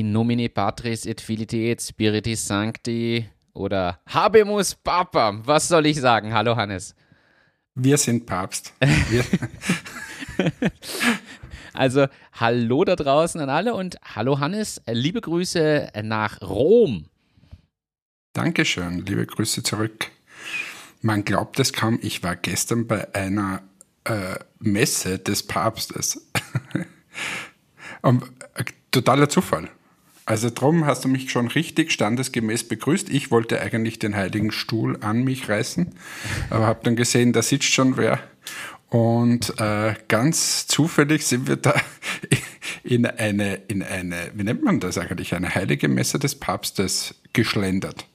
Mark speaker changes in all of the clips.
Speaker 1: In nomine Patris et Filii et Spiritis Sancti oder Habemus Papam. Was soll ich sagen? Hallo Hannes.
Speaker 2: Wir sind Papst. Wir
Speaker 1: also hallo da draußen an alle und hallo Hannes. Liebe Grüße nach Rom.
Speaker 2: Dankeschön, liebe Grüße zurück. Man glaubt es kaum, ich war gestern bei einer äh, Messe des Papstes. um, äh, totaler Zufall. Also drum hast du mich schon richtig standesgemäß begrüßt. Ich wollte eigentlich den heiligen Stuhl an mich reißen, aber habe dann gesehen, da sitzt schon wer. Und äh, ganz zufällig sind wir da in eine, in eine, wie nennt man das eigentlich, eine heilige Messe des Papstes geschlendert.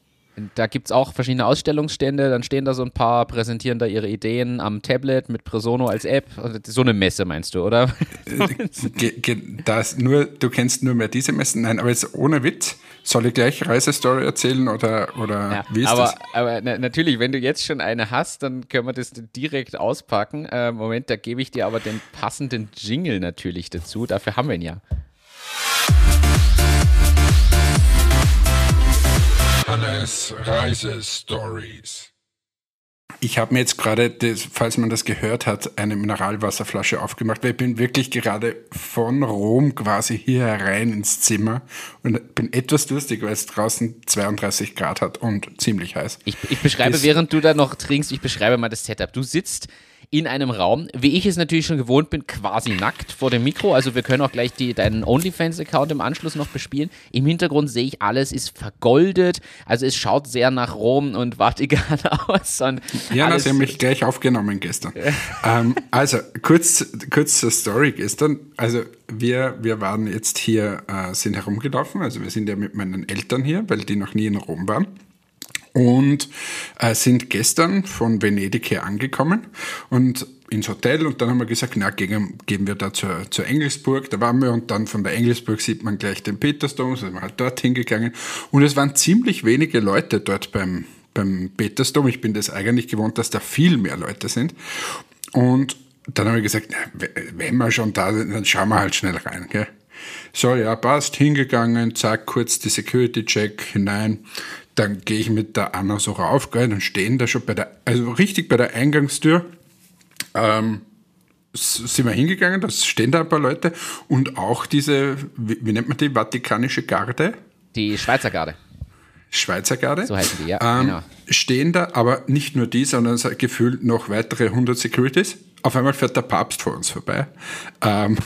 Speaker 1: Da gibt es auch verschiedene Ausstellungsstände, dann stehen da so ein paar, präsentieren da ihre Ideen am Tablet mit Presono als App. Also so eine Messe meinst du, oder?
Speaker 2: Äh, das nur, du kennst nur mehr diese Messen. Nein, aber jetzt ohne Witz, soll ich gleich Reisestory erzählen oder, oder
Speaker 1: ja, wie ist aber, das? Aber na, natürlich, wenn du jetzt schon eine hast, dann können wir das direkt auspacken. Äh, Moment, da gebe ich dir aber den passenden Jingle natürlich dazu. Dafür haben wir ihn ja.
Speaker 2: Hannes Reisestories. Ich habe mir jetzt gerade, falls man das gehört hat, eine Mineralwasserflasche aufgemacht, weil ich bin wirklich gerade von Rom quasi hier herein ins Zimmer und bin etwas durstig, weil es draußen 32 Grad hat und ziemlich heiß.
Speaker 1: Ich, ich beschreibe, das, während du da noch trinkst, ich beschreibe mal das Setup. Du sitzt in einem Raum, wie ich es natürlich schon gewohnt bin, quasi nackt vor dem Mikro. Also wir können auch gleich die, deinen OnlyFans-Account im Anschluss noch bespielen. Im Hintergrund sehe ich alles ist vergoldet. Also es schaut sehr nach Rom und Vatikan aus. Und
Speaker 2: ja, das haben mich gleich aufgenommen gestern. ähm, also kurz, kurz zur Story gestern. Also wir, wir waren jetzt hier, äh, sind herumgelaufen. Also wir sind ja mit meinen Eltern hier, weil die noch nie in Rom waren und äh, sind gestern von Venedig her angekommen und ins Hotel und dann haben wir gesagt, na, gehen, gehen wir da zur, zur Engelsburg, da waren wir und dann von der Engelsburg sieht man gleich den Petersdom, sind wir halt dort hingegangen und es waren ziemlich wenige Leute dort beim, beim Petersdom. Ich bin das eigentlich gewohnt, dass da viel mehr Leute sind und dann haben wir gesagt, na, wenn wir schon da sind, dann schauen wir halt schnell rein. Gell? So, ja, passt, hingegangen, zack, kurz die Security-Check hinein dann gehe ich mit der Anna so rauf, gell, dann stehen da schon bei der, also richtig bei der Eingangstür, ähm, sind wir hingegangen, da stehen da ein paar Leute und auch diese, wie, wie nennt man die, Vatikanische Garde?
Speaker 1: Die Schweizer Garde.
Speaker 2: Schweizer Garde.
Speaker 1: So heißen die, ja.
Speaker 2: Ähm, genau. Stehen da, aber nicht nur die, sondern gefühlt noch weitere 100 Securities. Auf einmal fährt der Papst vor uns vorbei.
Speaker 1: Ähm,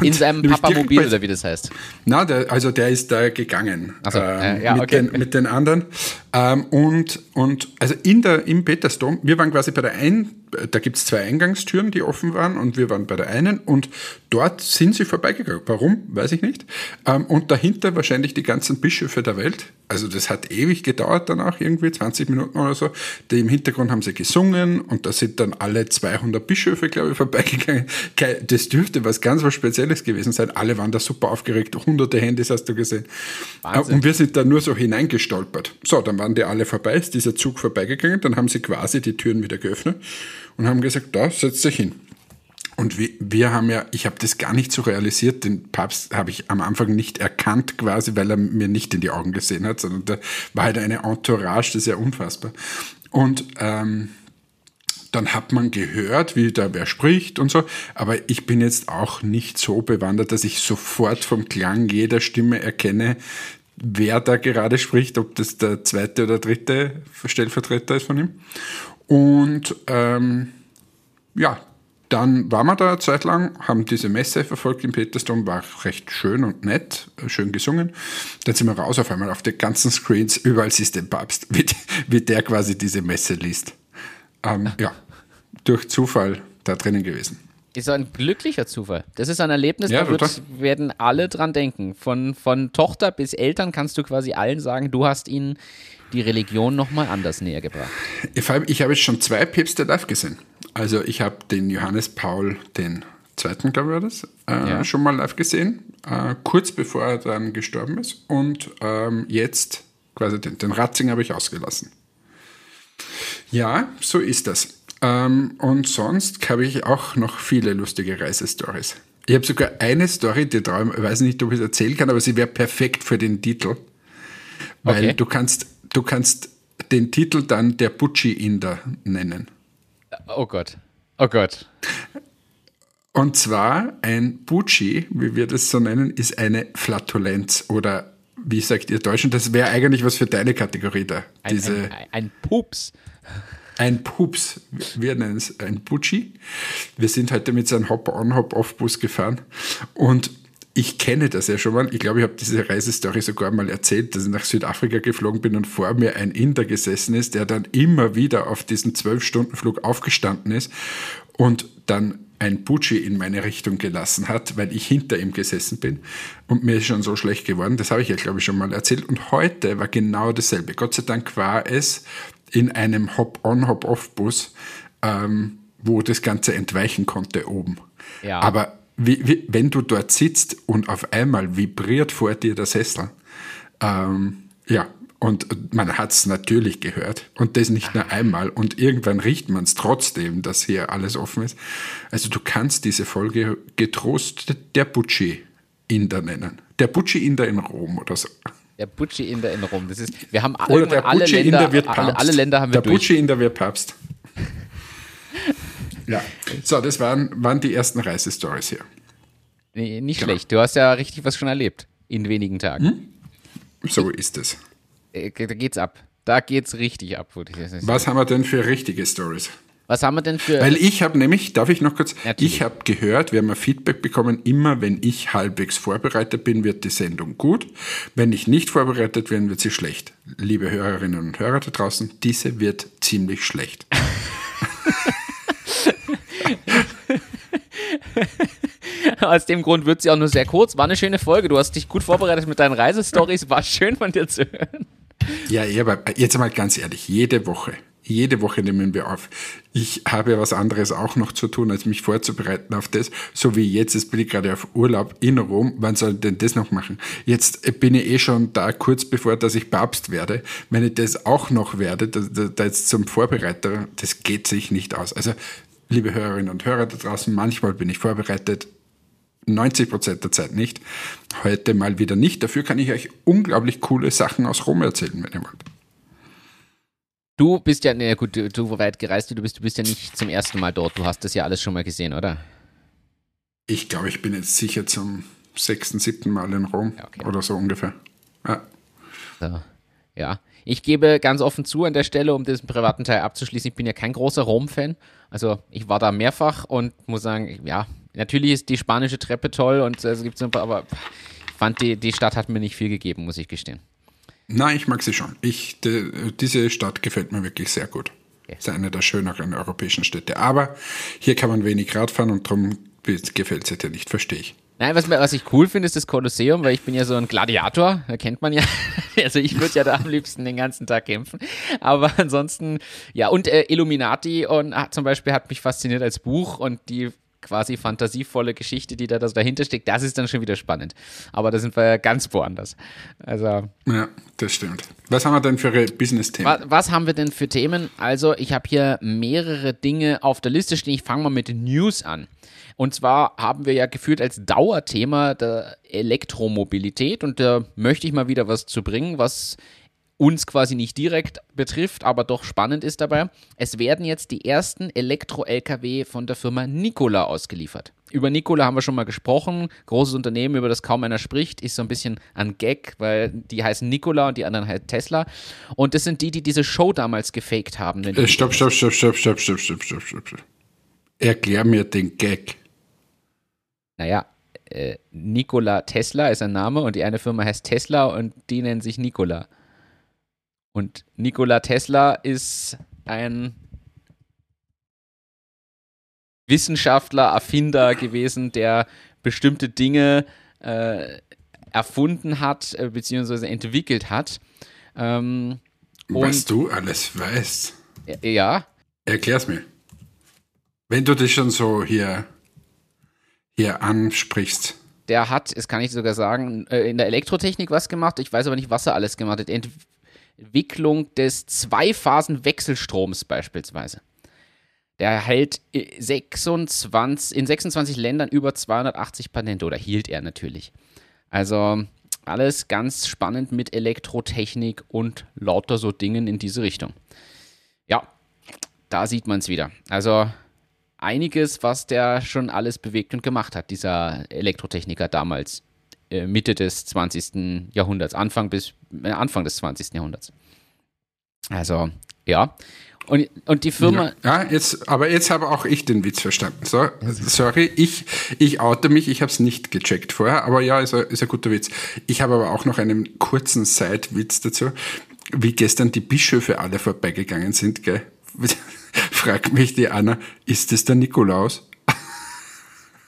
Speaker 1: In seinem Papamobil, oder wie das heißt?
Speaker 2: Na, der, also der ist da gegangen. So, äh, ja, mit, okay. den, mit den anderen. Ähm, und, und also in der, im Petersdom, wir waren quasi bei der einen, da gibt es zwei Eingangstüren, die offen waren und wir waren bei der einen und dort sind sie vorbeigegangen. Warum? Weiß ich nicht. Ähm, und dahinter wahrscheinlich die ganzen Bischöfe der Welt. Also das hat ewig gedauert danach, irgendwie 20 Minuten oder so. Die Im Hintergrund haben sie gesungen und da sind dann alle 200 Bischöfe, glaube ich, vorbeigegangen. Das dürfte was ganz was Spezielles gewesen sein. Alle waren da super aufgeregt. Hunderte Handys hast du gesehen. Wahnsinn. Und wir sind da nur so hineingestolpert. So, dann waren die alle vorbei, ist dieser Zug vorbeigegangen, dann haben sie quasi die Türen wieder geöffnet und haben gesagt, da, setzt euch hin. Und wir, wir haben ja, ich habe das gar nicht so realisiert, den Papst habe ich am Anfang nicht erkannt quasi, weil er mir nicht in die Augen gesehen hat, sondern da war halt eine Entourage, das ist ja unfassbar. Und ähm, dann hat man gehört, wie da wer spricht und so, aber ich bin jetzt auch nicht so bewandert, dass ich sofort vom Klang jeder Stimme erkenne, wer da gerade spricht, ob das der zweite oder dritte Stellvertreter ist von ihm. Und ähm, ja, dann waren wir da eine Zeit lang, haben diese Messe verfolgt im Petersdom, war recht schön und nett, schön gesungen. Dann sind wir raus auf einmal auf den ganzen Screens, überall siehst du den Papst, wie, wie der quasi diese Messe liest. Ähm, ja, durch Zufall da drinnen gewesen.
Speaker 1: Ist ein glücklicher Zufall. Das ist ein Erlebnis, ja, da wird, werden alle dran denken. Von, von Tochter bis Eltern kannst du quasi allen sagen, du hast ihnen die Religion nochmal anders näher gebracht.
Speaker 2: Ich habe jetzt schon zwei Päpste live gesehen. Also ich habe den Johannes Paul den zweiten, glaube ich, war das, äh, ja. schon mal live gesehen, äh, kurz bevor er dann gestorben ist. Und ähm, jetzt quasi den, den Ratzinger habe ich ausgelassen. Ja, so ist das. Ähm, und sonst habe ich auch noch viele lustige Reisestories. Ich habe sogar eine Story, die Traum, ich weiß nicht, ob ich es erzählen kann, aber sie wäre perfekt für den Titel. Weil okay. du kannst, du kannst den Titel dann der Bucci-Inder nennen.
Speaker 1: Oh Gott. Oh Gott.
Speaker 2: Und zwar ein Bucci, wie wir das so nennen, ist eine Flatulenz oder wie sagt ihr Deutschen? Das wäre eigentlich was für deine Kategorie da.
Speaker 1: Ein, Diese, ein, ein Pups.
Speaker 2: Ein Pups, wir nennen es ein Bucci. Wir sind heute mit so einem Hop-on, Hop-off-Bus gefahren und ich kenne das ja schon mal. Ich glaube, ich habe diese Reisestory sogar mal erzählt, dass ich nach Südafrika geflogen bin und vor mir ein Inder gesessen ist, der dann immer wieder auf diesen Zwölf-Stunden-Flug aufgestanden ist und dann ein Bucci in meine Richtung gelassen hat, weil ich hinter ihm gesessen bin und mir ist schon so schlecht geworden. Das habe ich ja, glaube ich, schon mal erzählt. Und heute war genau dasselbe. Gott sei Dank war es in einem Hop-on, Hop-off-Bus, ähm, wo das Ganze entweichen konnte oben. Ja. Aber wie, wie, wenn du dort sitzt und auf einmal vibriert vor dir der Sessel, ähm, ja, und man hat es natürlich gehört und das nicht nur einmal und irgendwann riecht man es trotzdem, dass hier alles offen ist. Also du kannst diese Folge getrost der Bucci Inder nennen. Der Bucci Inder in Rom oder so.
Speaker 1: Der Bucci Inder in Rom. Das ist, wir haben
Speaker 2: oder der alle Bucci Länder, Inder wird Papst.
Speaker 1: Alle, alle Länder haben wir
Speaker 2: Der Bucci Inder wird Papst. ja. So, das waren, waren die ersten Reisestories hier.
Speaker 1: Nee, nicht genau. schlecht. Du hast ja richtig was schon erlebt in wenigen Tagen. Hm?
Speaker 2: So ist es.
Speaker 1: Äh, da geht's ab. Da geht's richtig ab.
Speaker 2: Was haben wir denn für richtige Stories?
Speaker 1: Was haben wir denn für.
Speaker 2: Weil ich habe nämlich, darf ich noch kurz, Natürlich. ich habe gehört, wir haben ein Feedback bekommen, immer wenn ich halbwegs vorbereitet bin, wird die Sendung gut. Wenn ich nicht vorbereitet bin, wird sie schlecht. Liebe Hörerinnen und Hörer da draußen, diese wird ziemlich schlecht.
Speaker 1: Aus dem Grund wird sie auch nur sehr kurz. War eine schöne Folge. Du hast dich gut vorbereitet mit deinen Reisestories. War schön von dir zu hören.
Speaker 2: Ja, aber jetzt mal ganz ehrlich, jede Woche, jede Woche nehmen wir auf. Ich habe was anderes auch noch zu tun, als mich vorzubereiten auf das. So wie jetzt, jetzt bin ich gerade auf Urlaub in Rom. Wann soll ich denn das noch machen? Jetzt bin ich eh schon da, kurz bevor dass ich Papst werde. Wenn ich das auch noch werde, da, da jetzt zum Vorbereiter, das geht sich nicht aus. Also, liebe Hörerinnen und Hörer da draußen, manchmal bin ich vorbereitet, 90 Prozent der Zeit nicht. Heute mal wieder nicht. Dafür kann ich euch unglaublich coole Sachen aus Rom erzählen, wenn ihr wollt.
Speaker 1: Du bist ja, naja gut, du, du weit gereist, du bist, du bist ja nicht zum ersten Mal dort. Du hast das ja alles schon mal gesehen, oder?
Speaker 2: Ich glaube, ich bin jetzt sicher zum sechsten, siebten Mal in Rom okay. oder so ungefähr. Ja.
Speaker 1: So. ja. Ich gebe ganz offen zu an der Stelle, um diesen privaten Teil abzuschließen, ich bin ja kein großer Rom-Fan. Also ich war da mehrfach und muss sagen, ja, Natürlich ist die spanische Treppe toll und es gibt so ein paar, aber ich fand, die, die Stadt hat mir nicht viel gegeben, muss ich gestehen.
Speaker 2: Nein, ich mag sie schon. Ich, die, diese Stadt gefällt mir wirklich sehr gut. Okay. Ist eine der schöneren europäischen Städte. Aber hier kann man wenig Radfahren und darum gefällt es dir nicht, verstehe ich.
Speaker 1: Nein, was, was ich cool finde, ist das Kolosseum, weil ich bin ja so ein Gladiator, da kennt man ja. Also ich würde ja da am liebsten den ganzen Tag kämpfen. Aber ansonsten, ja, und äh, Illuminati und hat, zum Beispiel hat mich fasziniert als Buch und die quasi fantasievolle Geschichte, die da dahinter steckt, das ist dann schon wieder spannend. Aber da sind wir ja ganz woanders. Also.
Speaker 2: Ja, das stimmt. Was haben wir denn für Business-Themen?
Speaker 1: Was, was, haben wir denn für Themen? Also, ich habe hier mehrere Dinge auf der Liste stehen. Ich fange mal mit den News an. Und zwar haben wir ja gefühlt als Dauerthema der Elektromobilität und da möchte ich mal wieder was zu bringen, was uns quasi nicht direkt betrifft, aber doch spannend ist dabei. Es werden jetzt die ersten Elektro-Lkw von der Firma Nikola ausgeliefert. Über Nikola haben wir schon mal gesprochen. Großes Unternehmen, über das kaum einer spricht, ist so ein bisschen ein Gag, weil die heißen Nikola und die anderen halt Tesla. Und das sind die, die diese Show damals gefaked haben.
Speaker 2: Äh, stopp, stopp, stopp, stopp, stopp, stopp, stopp, stopp, stopp. Erklär mir den Gag.
Speaker 1: Naja, äh, Nikola Tesla ist ein Name und die eine Firma heißt Tesla und die nennen sich Nikola. Und Nikola Tesla ist ein Wissenschaftler, Erfinder gewesen, der bestimmte Dinge äh, erfunden hat, äh, beziehungsweise entwickelt hat. Ähm,
Speaker 2: Was du alles weißt.
Speaker 1: Ja.
Speaker 2: Erklär's mir. Wenn du dich schon so hier, hier ansprichst.
Speaker 1: Der hat, das kann ich sogar sagen, äh, in der Elektrotechnik was gemacht. Ich weiß aber nicht, was er alles gemacht hat. Entwicklung des Zweiphasen-Wechselstroms beispielsweise. Der hält 26, in 26 Ländern über 280 Patente oder hielt er natürlich. Also alles ganz spannend mit Elektrotechnik und lauter so Dingen in diese Richtung. Ja, da sieht man es wieder. Also einiges, was der schon alles bewegt und gemacht hat, dieser Elektrotechniker damals, äh, Mitte des 20. Jahrhunderts, Anfang bis äh, Anfang des 20. Jahrhunderts. Also, ja. Und, und die Firma.
Speaker 2: Ja, jetzt, aber jetzt habe auch ich den Witz verstanden. So, sorry, ich, ich oute mich, ich habe es nicht gecheckt vorher, aber ja, ist ein, ist ein guter Witz. Ich habe aber auch noch einen kurzen Side-Witz dazu, wie gestern die Bischöfe alle vorbeigegangen sind, gell? Fragt mich die Anna, ist das der Nikolaus?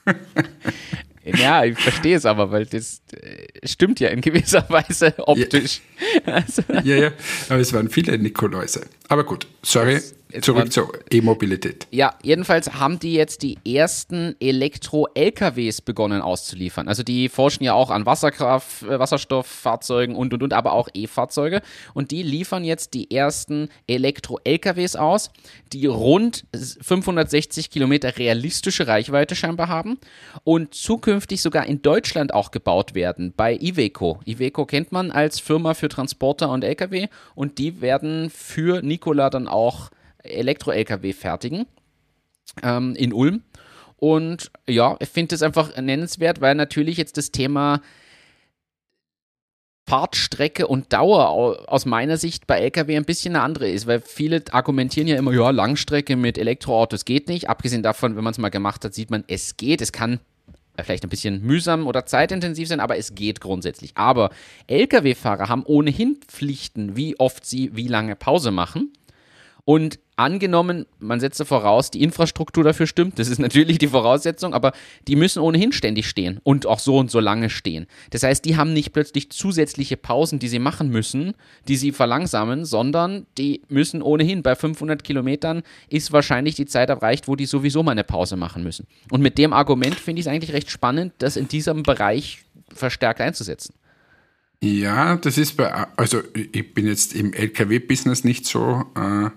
Speaker 1: Ja, ich verstehe es aber, weil das äh, stimmt ja in gewisser Weise optisch.
Speaker 2: Ja, also. ja, ja, aber es waren viele Nikoläuse. Aber gut, sorry. Das Zurück zur E-Mobilität.
Speaker 1: Ja, jedenfalls haben die jetzt die ersten Elektro-LKWs begonnen auszuliefern. Also die forschen ja auch an Wasserkraft, äh, Wasserstofffahrzeugen und und und, aber auch E-Fahrzeuge. Und die liefern jetzt die ersten Elektro-LKWs aus, die rund 560 Kilometer realistische Reichweite scheinbar haben und zukünftig sogar in Deutschland auch gebaut werden bei Iveco. Iveco kennt man als Firma für Transporter und LKW und die werden für Nikola dann auch Elektro-LKW fertigen ähm, in Ulm. Und ja, ich finde das einfach nennenswert, weil natürlich jetzt das Thema Fahrtstrecke und Dauer aus meiner Sicht bei LKW ein bisschen eine andere ist, weil viele argumentieren ja immer, ja, Langstrecke mit Elektroautos geht nicht. Abgesehen davon, wenn man es mal gemacht hat, sieht man, es geht. Es kann vielleicht ein bisschen mühsam oder zeitintensiv sein, aber es geht grundsätzlich. Aber Lkw-Fahrer haben ohnehin Pflichten, wie oft sie wie lange Pause machen. Und angenommen, man setze voraus, die Infrastruktur dafür stimmt, das ist natürlich die Voraussetzung, aber die müssen ohnehin ständig stehen und auch so und so lange stehen. Das heißt, die haben nicht plötzlich zusätzliche Pausen, die sie machen müssen, die sie verlangsamen, sondern die müssen ohnehin bei 500 Kilometern ist wahrscheinlich die Zeit erreicht, wo die sowieso mal eine Pause machen müssen. Und mit dem Argument finde ich es eigentlich recht spannend, das in diesem Bereich verstärkt einzusetzen.
Speaker 2: Ja, das ist bei, also ich bin jetzt im LKW-Business nicht so äh,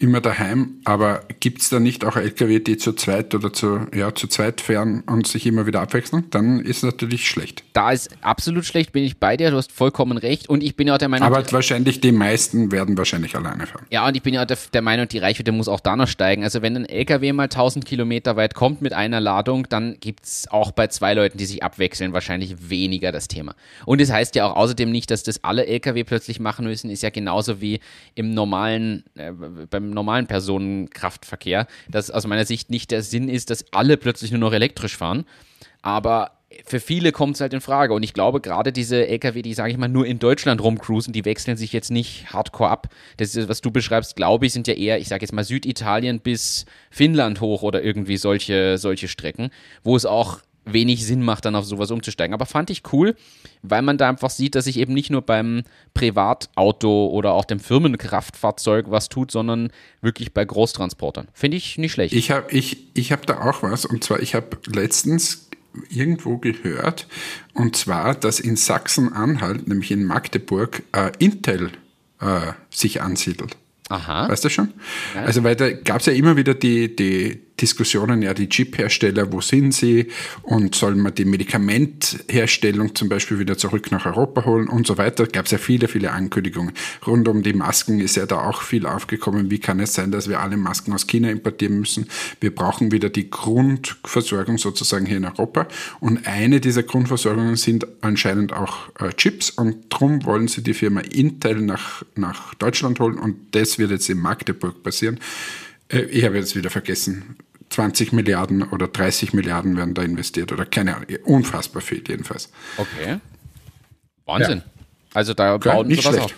Speaker 2: immer daheim, aber gibt es da nicht auch LKW, die zu zweit oder zu, ja, zu zweit fahren und sich immer wieder abwechseln? Dann ist es natürlich schlecht.
Speaker 1: Da ist absolut schlecht, bin ich bei dir, du hast vollkommen recht und ich bin ja auch der Meinung...
Speaker 2: Aber wahrscheinlich die meisten werden wahrscheinlich alleine fahren.
Speaker 1: Ja, und ich bin ja auch der, der Meinung, die Reichweite muss auch da noch steigen. Also wenn ein LKW mal 1000 Kilometer weit kommt mit einer Ladung, dann gibt es auch bei zwei Leuten, die sich abwechseln, wahrscheinlich weniger das Thema. Und das heißt ja auch außerdem nicht, dass das alle LKW plötzlich machen müssen, ist ja genauso wie im normalen, äh, beim normalen Personenkraftverkehr, dass aus meiner Sicht nicht der Sinn ist, dass alle plötzlich nur noch elektrisch fahren. Aber für viele kommt es halt in Frage. Und ich glaube, gerade diese Lkw, die, sage ich mal, nur in Deutschland rumcruisen, die wechseln sich jetzt nicht hardcore ab. Das ist, was du beschreibst, glaube ich, sind ja eher, ich sage jetzt mal, Süditalien bis Finnland hoch oder irgendwie solche, solche Strecken, wo es auch wenig Sinn macht, dann auf sowas umzusteigen. Aber fand ich cool, weil man da einfach sieht, dass sich eben nicht nur beim Privatauto oder auch dem Firmenkraftfahrzeug was tut, sondern wirklich bei Großtransportern. Finde ich nicht schlecht.
Speaker 2: Ich habe ich, ich hab da auch was. Und zwar, ich habe letztens irgendwo gehört, und zwar, dass in Sachsen-Anhalt, nämlich in Magdeburg, äh, Intel äh, sich ansiedelt.
Speaker 1: Aha.
Speaker 2: Weißt du schon? Ja. Also, weil da gab es ja immer wieder die, die Diskussionen, ja, die Chip-Hersteller, wo sind sie und soll man die Medikamentherstellung zum Beispiel wieder zurück nach Europa holen und so weiter. Gab es ja viele, viele Ankündigungen. Rund um die Masken ist ja da auch viel aufgekommen. Wie kann es sein, dass wir alle Masken aus China importieren müssen? Wir brauchen wieder die Grundversorgung sozusagen hier in Europa. Und eine dieser Grundversorgungen sind anscheinend auch äh, Chips und darum wollen sie die Firma Intel nach, nach Deutschland holen und das wird jetzt in Magdeburg passieren. Äh, ich habe jetzt wieder vergessen, 20 Milliarden oder 30 Milliarden werden da investiert oder keine Ahnung, unfassbar viel jedenfalls.
Speaker 1: Okay. Wahnsinn. Ja. Also da bauen
Speaker 2: sie was auf.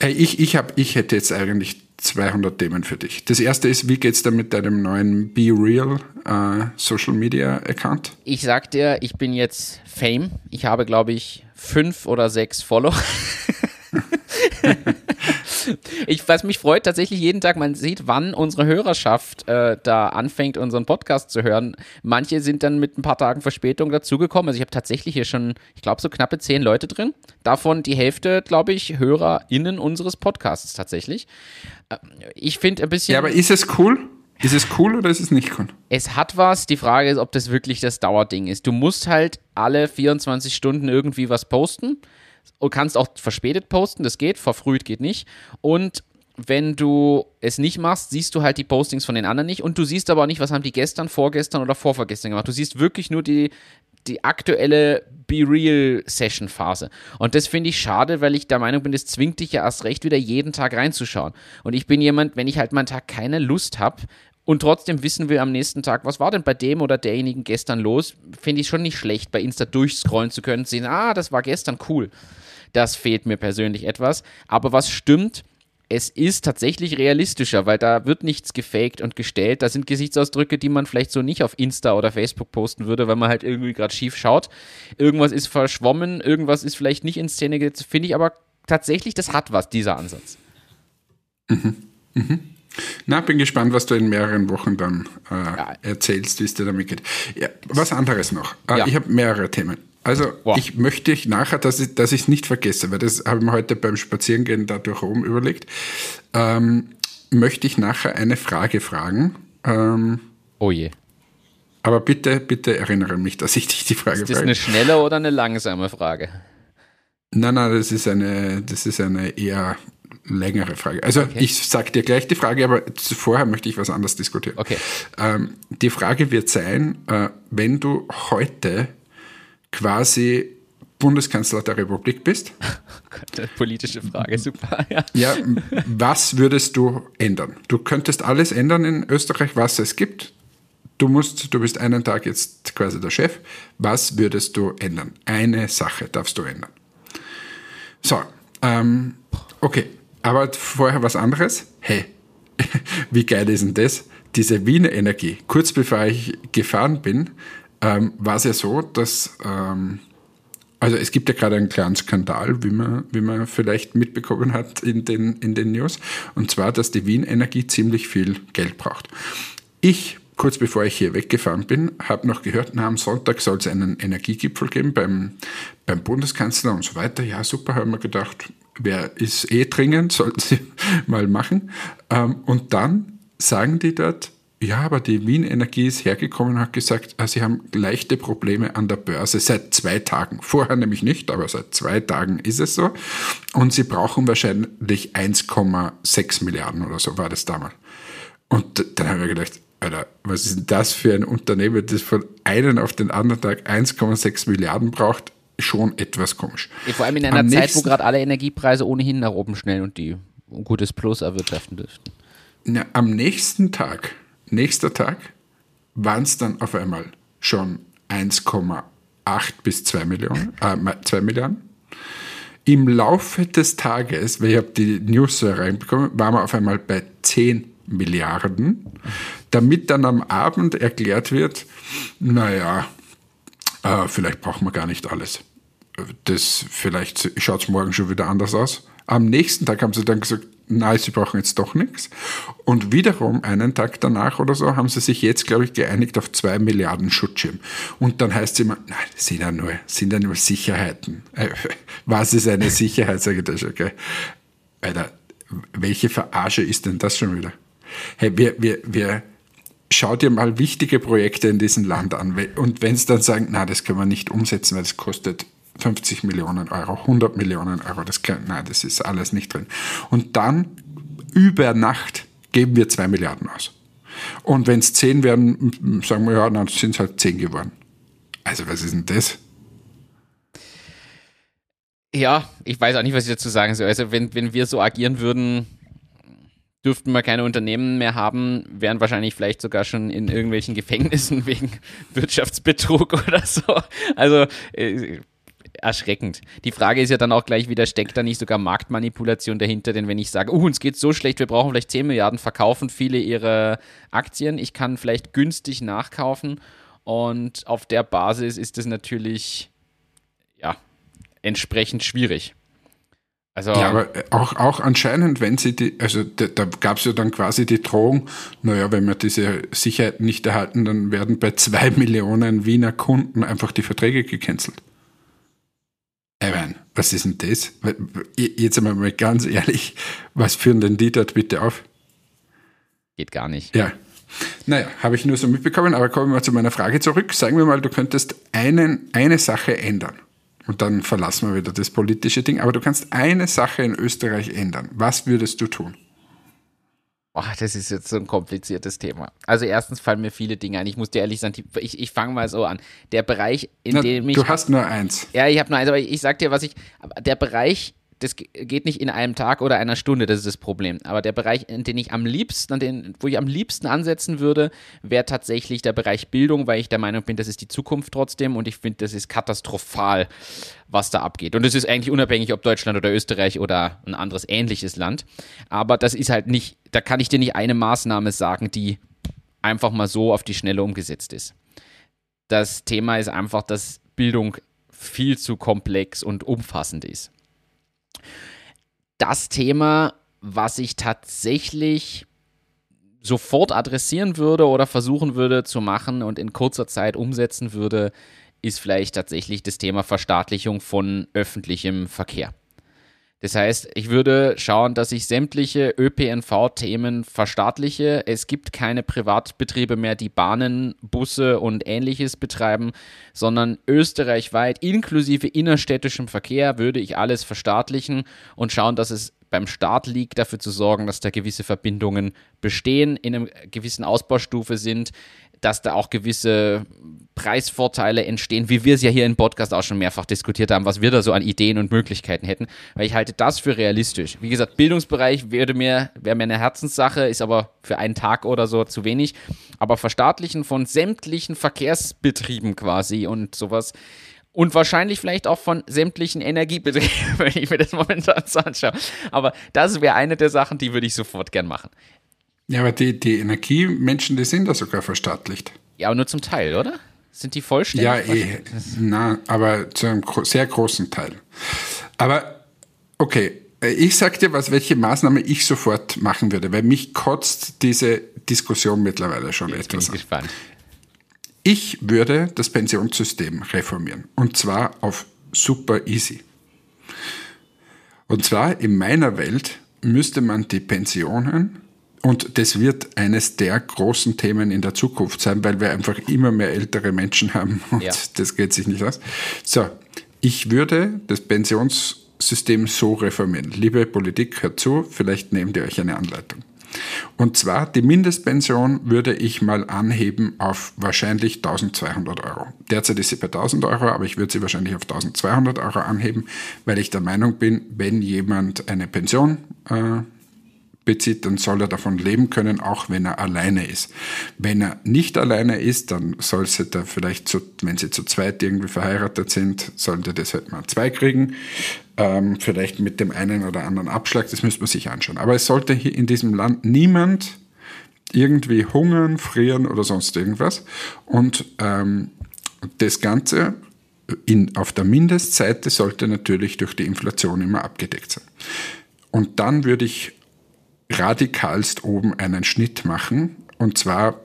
Speaker 2: Ich, ich, hab, ich hätte jetzt eigentlich 200 Themen für dich. Das erste ist, wie geht's da mit deinem neuen Be Real äh, Social Media Account?
Speaker 1: Ich sag dir, ich bin jetzt Fame. Ich habe, glaube ich, fünf oder sechs Follower. ich, was mich freut, tatsächlich jeden Tag, man sieht, wann unsere Hörerschaft äh, da anfängt, unseren Podcast zu hören. Manche sind dann mit ein paar Tagen Verspätung dazugekommen. Also ich habe tatsächlich hier schon, ich glaube, so knappe zehn Leute drin. Davon die Hälfte, glaube ich, HörerInnen unseres Podcasts tatsächlich. Äh, ich finde ein bisschen.
Speaker 2: Ja, aber ist es cool? Ist es cool oder ist es nicht cool?
Speaker 1: Es hat was. Die Frage ist, ob das wirklich das Dauerding ist. Du musst halt alle 24 Stunden irgendwie was posten. Du kannst auch verspätet posten, das geht, verfrüht geht nicht. Und wenn du es nicht machst, siehst du halt die Postings von den anderen nicht und du siehst aber auch nicht, was haben die gestern, vorgestern oder vorvergestern gemacht. Du siehst wirklich nur die, die aktuelle Be Real Session Phase. Und das finde ich schade, weil ich der Meinung bin, das zwingt dich ja erst recht wieder jeden Tag reinzuschauen. Und ich bin jemand, wenn ich halt meinen Tag keine Lust habe, und trotzdem wissen wir am nächsten Tag, was war denn bei dem oder derjenigen gestern los, finde ich schon nicht schlecht, bei Insta durchscrollen zu können, sehen, ah, das war gestern cool. Das fehlt mir persönlich etwas. Aber was stimmt, es ist tatsächlich realistischer, weil da wird nichts gefaked und gestellt. Da sind Gesichtsausdrücke, die man vielleicht so nicht auf Insta oder Facebook posten würde, weil man halt irgendwie gerade schief schaut. Irgendwas ist verschwommen, irgendwas ist vielleicht nicht in Szene gesetzt. Finde ich aber tatsächlich, das hat was, dieser Ansatz.
Speaker 2: Mhm. Mhm. Na, bin gespannt, was du in mehreren Wochen dann äh, ja. erzählst, wie es dir damit geht. Ja, was anderes noch. Äh, ja. Ich habe mehrere Themen. Also wow. ich möchte nachher, dass ich es dass nicht vergesse, weil das habe ich mir heute beim Spazierengehen da durch Rom überlegt, ähm, möchte ich nachher eine Frage fragen. Ähm,
Speaker 1: oh je.
Speaker 2: Aber bitte, bitte erinnere mich, dass ich dich die Frage
Speaker 1: frage. Ist das frage. eine schnelle oder eine langsame Frage?
Speaker 2: Nein, nein, das ist eine, das ist eine eher längere Frage. Also okay. ich sage dir gleich die Frage, aber vorher möchte ich was anderes diskutieren.
Speaker 1: Okay.
Speaker 2: Ähm, die Frage wird sein, äh, wenn du heute quasi Bundeskanzler der Republik bist.
Speaker 1: Gott, politische Frage, super.
Speaker 2: Ja. ja, was würdest du ändern? Du könntest alles ändern in Österreich, was es gibt. Du musst, du bist einen Tag jetzt quasi der Chef. Was würdest du ändern? Eine Sache darfst du ändern. So, ähm, okay, aber vorher was anderes. Hey, wie geil ist denn das? Diese Wiener Energie. Kurz bevor ich gefahren bin, ähm, war es ja so, dass, ähm, also es gibt ja gerade einen kleinen Skandal, wie man, wie man vielleicht mitbekommen hat in den, in den News, und zwar, dass die Wien Energie ziemlich viel Geld braucht. Ich kurz bevor ich hier weggefahren bin, habe noch gehört, na, am Sonntag soll es einen Energiegipfel geben beim, beim Bundeskanzler und so weiter. Ja, super, haben wir gedacht, wer ist eh dringend, sollten sie mal machen. Ähm, und dann sagen die dort, ja, aber die Wien Energie ist hergekommen und hat gesagt, ah, sie haben leichte Probleme an der Börse seit zwei Tagen. Vorher nämlich nicht, aber seit zwei Tagen ist es so. Und sie brauchen wahrscheinlich 1,6 Milliarden oder so war das damals. Und dann haben wir gedacht, Alter, was ist denn das für ein Unternehmen, das von einem auf den anderen Tag 1,6 Milliarden braucht? Schon etwas komisch.
Speaker 1: Vor allem in einer Am Zeit, wo gerade alle Energiepreise ohnehin nach oben schnell und die ein gutes Plus erwirtschaften dürften.
Speaker 2: Na, am nächsten Tag nächster Tag waren es dann auf einmal schon 1,8 bis 2 Millionen, äh, 2 Milliarden. Im Laufe des Tages, weil ich habe die News so reinbekommen, waren wir auf einmal bei 10 Milliarden, damit dann am Abend erklärt wird, naja, äh, vielleicht brauchen wir gar nicht alles. Das, vielleicht schaut es morgen schon wieder anders aus. Am nächsten Tag haben sie dann gesagt, nein, sie brauchen jetzt doch nichts. Und wiederum einen Tag danach oder so haben sie sich jetzt, glaube ich, geeinigt auf zwei Milliarden Schutzschirm. Und dann heißt es immer, nein, sind ja nur, sind ja nur Sicherheiten. Äh, was ist eine Sicherheit, sage ich das okay? Alter, welche Verarsche ist denn das schon wieder? Hey, wir, wir, wir, schau dir mal wichtige Projekte in diesem Land an. Und wenn sie dann sagen, na, das können wir nicht umsetzen, weil das kostet 50 Millionen Euro, 100 Millionen Euro, das kann, nein, das ist alles nicht drin. Und dann über Nacht geben wir 2 Milliarden aus. Und wenn es 10 werden, sagen wir ja, dann sind es halt 10 geworden. Also was ist denn das?
Speaker 1: Ja, ich weiß auch nicht, was ich dazu sagen soll. Also wenn, wenn wir so agieren würden, dürften wir keine Unternehmen mehr haben, wären wahrscheinlich vielleicht sogar schon in irgendwelchen Gefängnissen wegen Wirtschaftsbetrug oder so. Also äh, erschreckend. Die Frage ist ja dann auch gleich wieder, steckt da nicht sogar Marktmanipulation dahinter? Denn wenn ich sage, uh, uns geht so schlecht, wir brauchen vielleicht 10 Milliarden, verkaufen viele ihre Aktien, ich kann vielleicht günstig nachkaufen und auf der Basis ist es natürlich, ja, entsprechend schwierig.
Speaker 2: Also, ja, aber auch, auch anscheinend, wenn sie die, also da, da gab es ja dann quasi die Drohung, naja, wenn wir diese Sicherheit nicht erhalten, dann werden bei zwei Millionen Wiener Kunden einfach die Verträge gecancelt. Was ist denn das? Jetzt einmal mal ganz ehrlich, was führen denn die dort bitte auf?
Speaker 1: Geht gar nicht.
Speaker 2: Ja, Naja, habe ich nur so mitbekommen, aber kommen wir mal zu meiner Frage zurück. Sagen wir mal, du könntest einen, eine Sache ändern. Und dann verlassen wir wieder das politische Ding. Aber du kannst eine Sache in Österreich ändern. Was würdest du tun?
Speaker 1: Boah, das ist jetzt so ein kompliziertes Thema. Also erstens fallen mir viele Dinge ein. Ich muss dir ehrlich sagen, ich, ich fange mal so an. Der Bereich, in Na, dem ich...
Speaker 2: Du hast nur eins.
Speaker 1: Ja, ich habe nur eins, aber ich, ich sag dir, was ich... Der Bereich, das geht nicht in einem Tag oder einer Stunde, das ist das Problem. Aber der Bereich, in den ich am liebsten, an den, wo ich am liebsten ansetzen würde, wäre tatsächlich der Bereich Bildung, weil ich der Meinung bin, das ist die Zukunft trotzdem und ich finde, das ist katastrophal, was da abgeht. Und es ist eigentlich unabhängig, ob Deutschland oder Österreich oder ein anderes ähnliches Land. Aber das ist halt nicht, da kann ich dir nicht eine Maßnahme sagen, die einfach mal so auf die Schnelle umgesetzt ist. Das Thema ist einfach, dass Bildung viel zu komplex und umfassend ist das Thema, was ich tatsächlich sofort adressieren würde oder versuchen würde zu machen und in kurzer Zeit umsetzen würde, ist vielleicht tatsächlich das Thema Verstaatlichung von öffentlichem Verkehr. Das heißt, ich würde schauen, dass ich sämtliche ÖPNV-Themen verstaatliche. Es gibt keine Privatbetriebe mehr, die Bahnen, Busse und ähnliches betreiben, sondern österreichweit inklusive innerstädtischem Verkehr würde ich alles verstaatlichen und schauen, dass es beim Staat liegt, dafür zu sorgen, dass da gewisse Verbindungen bestehen, in einer gewissen Ausbaustufe sind, dass da auch gewisse Preisvorteile entstehen, wie wir es ja hier im Podcast auch schon mehrfach diskutiert haben, was wir da so an Ideen und Möglichkeiten hätten, weil ich halte das für realistisch. Wie gesagt, Bildungsbereich wäre mir, wäre mir eine Herzenssache, ist aber für einen Tag oder so zu wenig. Aber Verstaatlichen von sämtlichen Verkehrsbetrieben quasi und sowas und wahrscheinlich vielleicht auch von sämtlichen Energiebetrieben, wenn ich mir das momentan so anschaue. Aber das wäre eine der Sachen, die würde ich sofort gern machen.
Speaker 2: Ja, aber die, die Energiemenschen, die sind da sogar verstaatlicht.
Speaker 1: Ja, aber nur zum Teil, oder? Sind die vollständig?
Speaker 2: Ja, eh, na, aber zu einem sehr großen Teil. Aber okay, ich sag dir was, welche Maßnahme ich sofort machen würde, weil mich kotzt diese Diskussion mittlerweile schon Jetzt etwas bin ich an. Gespannt. Ich würde das Pensionssystem reformieren und zwar auf super easy. Und zwar in meiner Welt müsste man die Pensionen und das wird eines der großen Themen in der Zukunft sein, weil wir einfach immer mehr ältere Menschen haben und ja. das geht sich nicht aus. So, ich würde das Pensionssystem so reformieren. Liebe Politik, hört zu, vielleicht nehmt ihr euch eine Anleitung. Und zwar die Mindestpension würde ich mal anheben auf wahrscheinlich 1200 Euro. Derzeit ist sie bei 1000 Euro, aber ich würde sie wahrscheinlich auf 1200 Euro anheben, weil ich der Meinung bin, wenn jemand eine Pension äh, bezieht, dann soll er davon leben können, auch wenn er alleine ist. Wenn er nicht alleine ist, dann soll sie da vielleicht, zu, wenn sie zu zweit irgendwie verheiratet sind, sollte das halt mal zwei kriegen. Ähm, vielleicht mit dem einen oder anderen Abschlag, das müsste man sich anschauen. Aber es sollte hier in diesem Land niemand irgendwie hungern, frieren oder sonst irgendwas. Und ähm, das Ganze in, auf der Mindestseite sollte natürlich durch die Inflation immer abgedeckt sein. Und dann würde ich radikalst oben einen Schnitt machen. Und zwar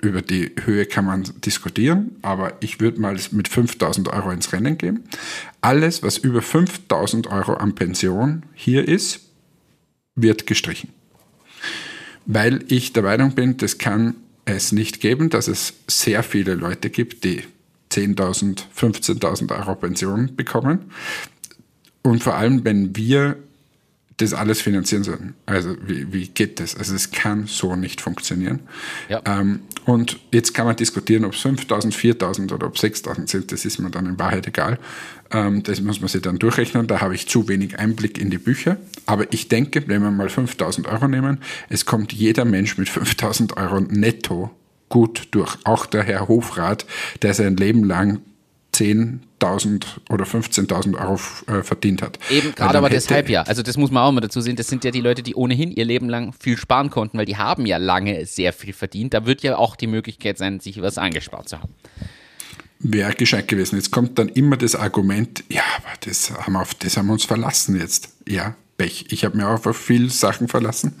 Speaker 2: über die Höhe kann man diskutieren, aber ich würde mal mit 5000 Euro ins Rennen gehen. Alles, was über 5000 Euro an Pension hier ist, wird gestrichen. Weil ich der Meinung bin, das kann es nicht geben, dass es sehr viele Leute gibt, die 10.000, 15.000 Euro Pension bekommen. Und vor allem, wenn wir das alles finanzieren sollen. Also wie, wie geht das? Also es kann so nicht funktionieren. Ja. Ähm, und jetzt kann man diskutieren, ob es 5.000, 4.000 oder ob 6.000 sind. Das ist mir dann in Wahrheit egal. Ähm, das muss man sich dann durchrechnen. Da habe ich zu wenig Einblick in die Bücher. Aber ich denke, wenn wir mal 5.000 Euro nehmen, es kommt jeder Mensch mit 5.000 Euro netto gut durch. Auch der Herr Hofrat, der sein Leben lang 10.000 oder 15.000 Euro äh, verdient hat.
Speaker 1: Eben gerade aber deshalb ja. Also das muss man auch mal dazu sehen. Das sind ja die Leute, die ohnehin ihr Leben lang viel sparen konnten, weil die haben ja lange sehr viel verdient. Da wird ja auch die Möglichkeit sein, sich was angespart zu haben.
Speaker 2: Wäre gescheit gewesen. Jetzt kommt dann immer das Argument, ja, aber das haben wir, auf das haben wir uns verlassen jetzt. Ja, Pech. Ich habe mir auch auf viele Sachen verlassen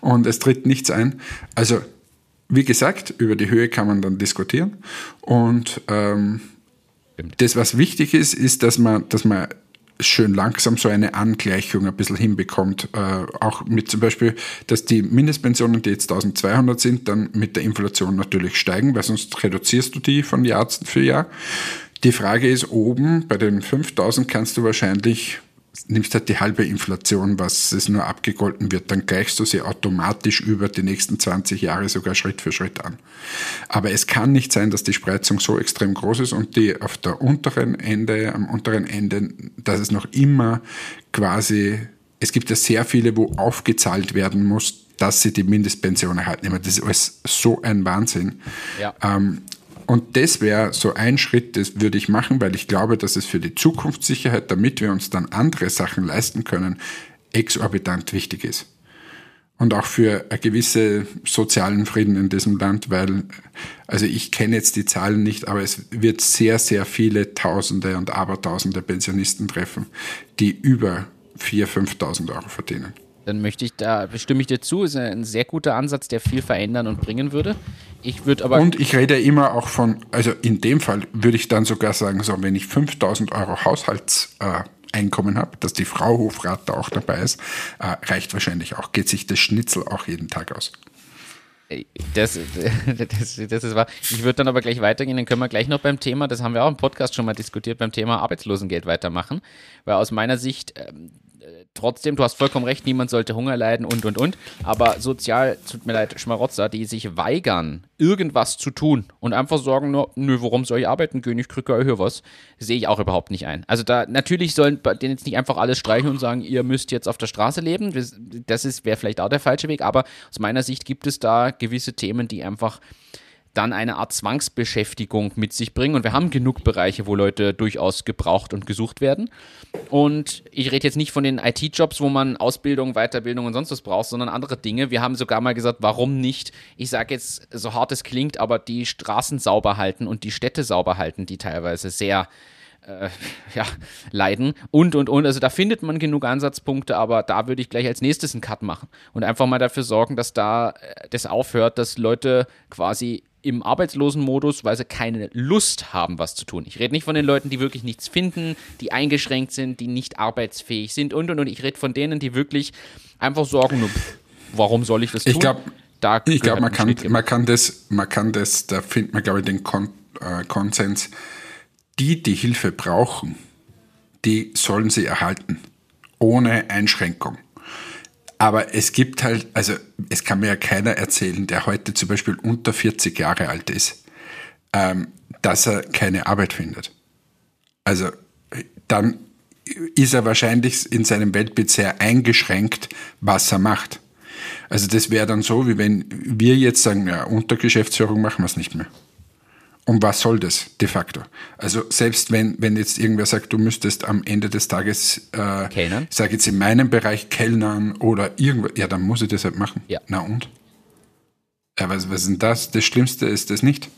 Speaker 2: und es tritt nichts ein. Also, wie gesagt, über die Höhe kann man dann diskutieren und ähm, Stimmt. Das, was wichtig ist, ist, dass man, dass man schön langsam so eine Angleichung ein bisschen hinbekommt. Äh, auch mit zum Beispiel, dass die Mindestpensionen, die jetzt 1200 sind, dann mit der Inflation natürlich steigen, weil sonst reduzierst du die von Jahr für Jahr. Die Frage ist oben, bei den 5000 kannst du wahrscheinlich nimmst halt die halbe Inflation, was es nur abgegolten wird, dann gleichst du sie automatisch über die nächsten 20 Jahre sogar Schritt für Schritt an. Aber es kann nicht sein, dass die Spreizung so extrem groß ist und die auf der unteren Ende, am unteren Ende, dass es noch immer quasi, es gibt ja sehr viele, wo aufgezahlt werden muss, dass sie die Mindestpension erhalten. Das ist alles so ein Wahnsinn. Ja. Ähm, und das wäre so ein Schritt, das würde ich machen, weil ich glaube, dass es für die Zukunftssicherheit, damit wir uns dann andere Sachen leisten können, exorbitant wichtig ist. Und auch für einen gewissen sozialen Frieden in diesem Land, weil, also ich kenne jetzt die Zahlen nicht, aber es wird sehr, sehr viele Tausende und Abertausende Pensionisten treffen, die über 4.000, 5.000 Euro verdienen
Speaker 1: dann möchte ich da, stimme ich dir zu, ist ein sehr guter Ansatz, der viel verändern und bringen würde. Ich würde aber.
Speaker 2: Und ich rede immer auch von, also in dem Fall würde ich dann sogar sagen, so, wenn ich 5000 Euro Haushaltseinkommen habe, dass die Frau Hofrat da auch dabei ist, äh, reicht wahrscheinlich auch. Geht sich das Schnitzel auch jeden Tag aus.
Speaker 1: Das, das, das ist wahr. Ich würde dann aber gleich weitergehen, dann können wir gleich noch beim Thema, das haben wir auch im Podcast schon mal diskutiert, beim Thema Arbeitslosengeld weitermachen. Weil aus meiner Sicht, ähm, trotzdem, du hast vollkommen recht, niemand sollte Hunger leiden und und und. Aber sozial, tut mir leid, Schmarotzer, die sich weigern, irgendwas zu tun und einfach sagen nur, nö, warum soll ich arbeiten gehen, ich kriege hier was, sehe ich auch überhaupt nicht ein. Also da, natürlich sollen denen jetzt nicht einfach alles streichen und sagen, ihr müsst jetzt auf der Straße leben. Das wäre vielleicht auch der falsche Weg, aber aus meiner Sicht gibt es da gewisse Themen, die einfach dann eine Art Zwangsbeschäftigung mit sich bringen. Und wir haben genug Bereiche, wo Leute durchaus gebraucht und gesucht werden. Und ich rede jetzt nicht von den IT-Jobs, wo man Ausbildung, Weiterbildung und sonst was braucht, sondern andere Dinge. Wir haben sogar mal gesagt, warum nicht, ich sage jetzt, so hart es klingt, aber die Straßen sauber halten und die Städte sauber halten, die teilweise sehr äh, ja, leiden und und und. Also da findet man genug Ansatzpunkte, aber da würde ich gleich als nächstes einen Cut machen und einfach mal dafür sorgen, dass da äh, das aufhört, dass Leute quasi im Arbeitslosenmodus, weil sie keine Lust haben, was zu tun. Ich rede nicht von den Leuten, die wirklich nichts finden, die eingeschränkt sind, die nicht arbeitsfähig sind und und und. Ich rede von denen, die wirklich einfach sorgen, nur, warum soll ich das tun?
Speaker 2: Ich glaube, ich glaube, man kann, man kann das, man kann das, da findet man, glaube ich, den Kon äh, Konsens. Die, die Hilfe brauchen, die sollen sie erhalten. Ohne Einschränkung. Aber es gibt halt, also es kann mir ja keiner erzählen, der heute zum Beispiel unter 40 Jahre alt ist, ähm, dass er keine Arbeit findet. Also dann ist er wahrscheinlich in seinem Weltbild sehr eingeschränkt, was er macht. Also das wäre dann so, wie wenn wir jetzt sagen, ja, unter Geschäftsführung machen wir es nicht mehr. Und was soll das de facto? Also selbst wenn, wenn jetzt irgendwer sagt, du müsstest am Ende des Tages, äh, Kellnern? ich sage jetzt in meinem Bereich Kellnern oder irgendwas, ja, dann muss ich das halt machen. Ja. Na und? Ja, was, was ist denn das? Das Schlimmste ist das nicht.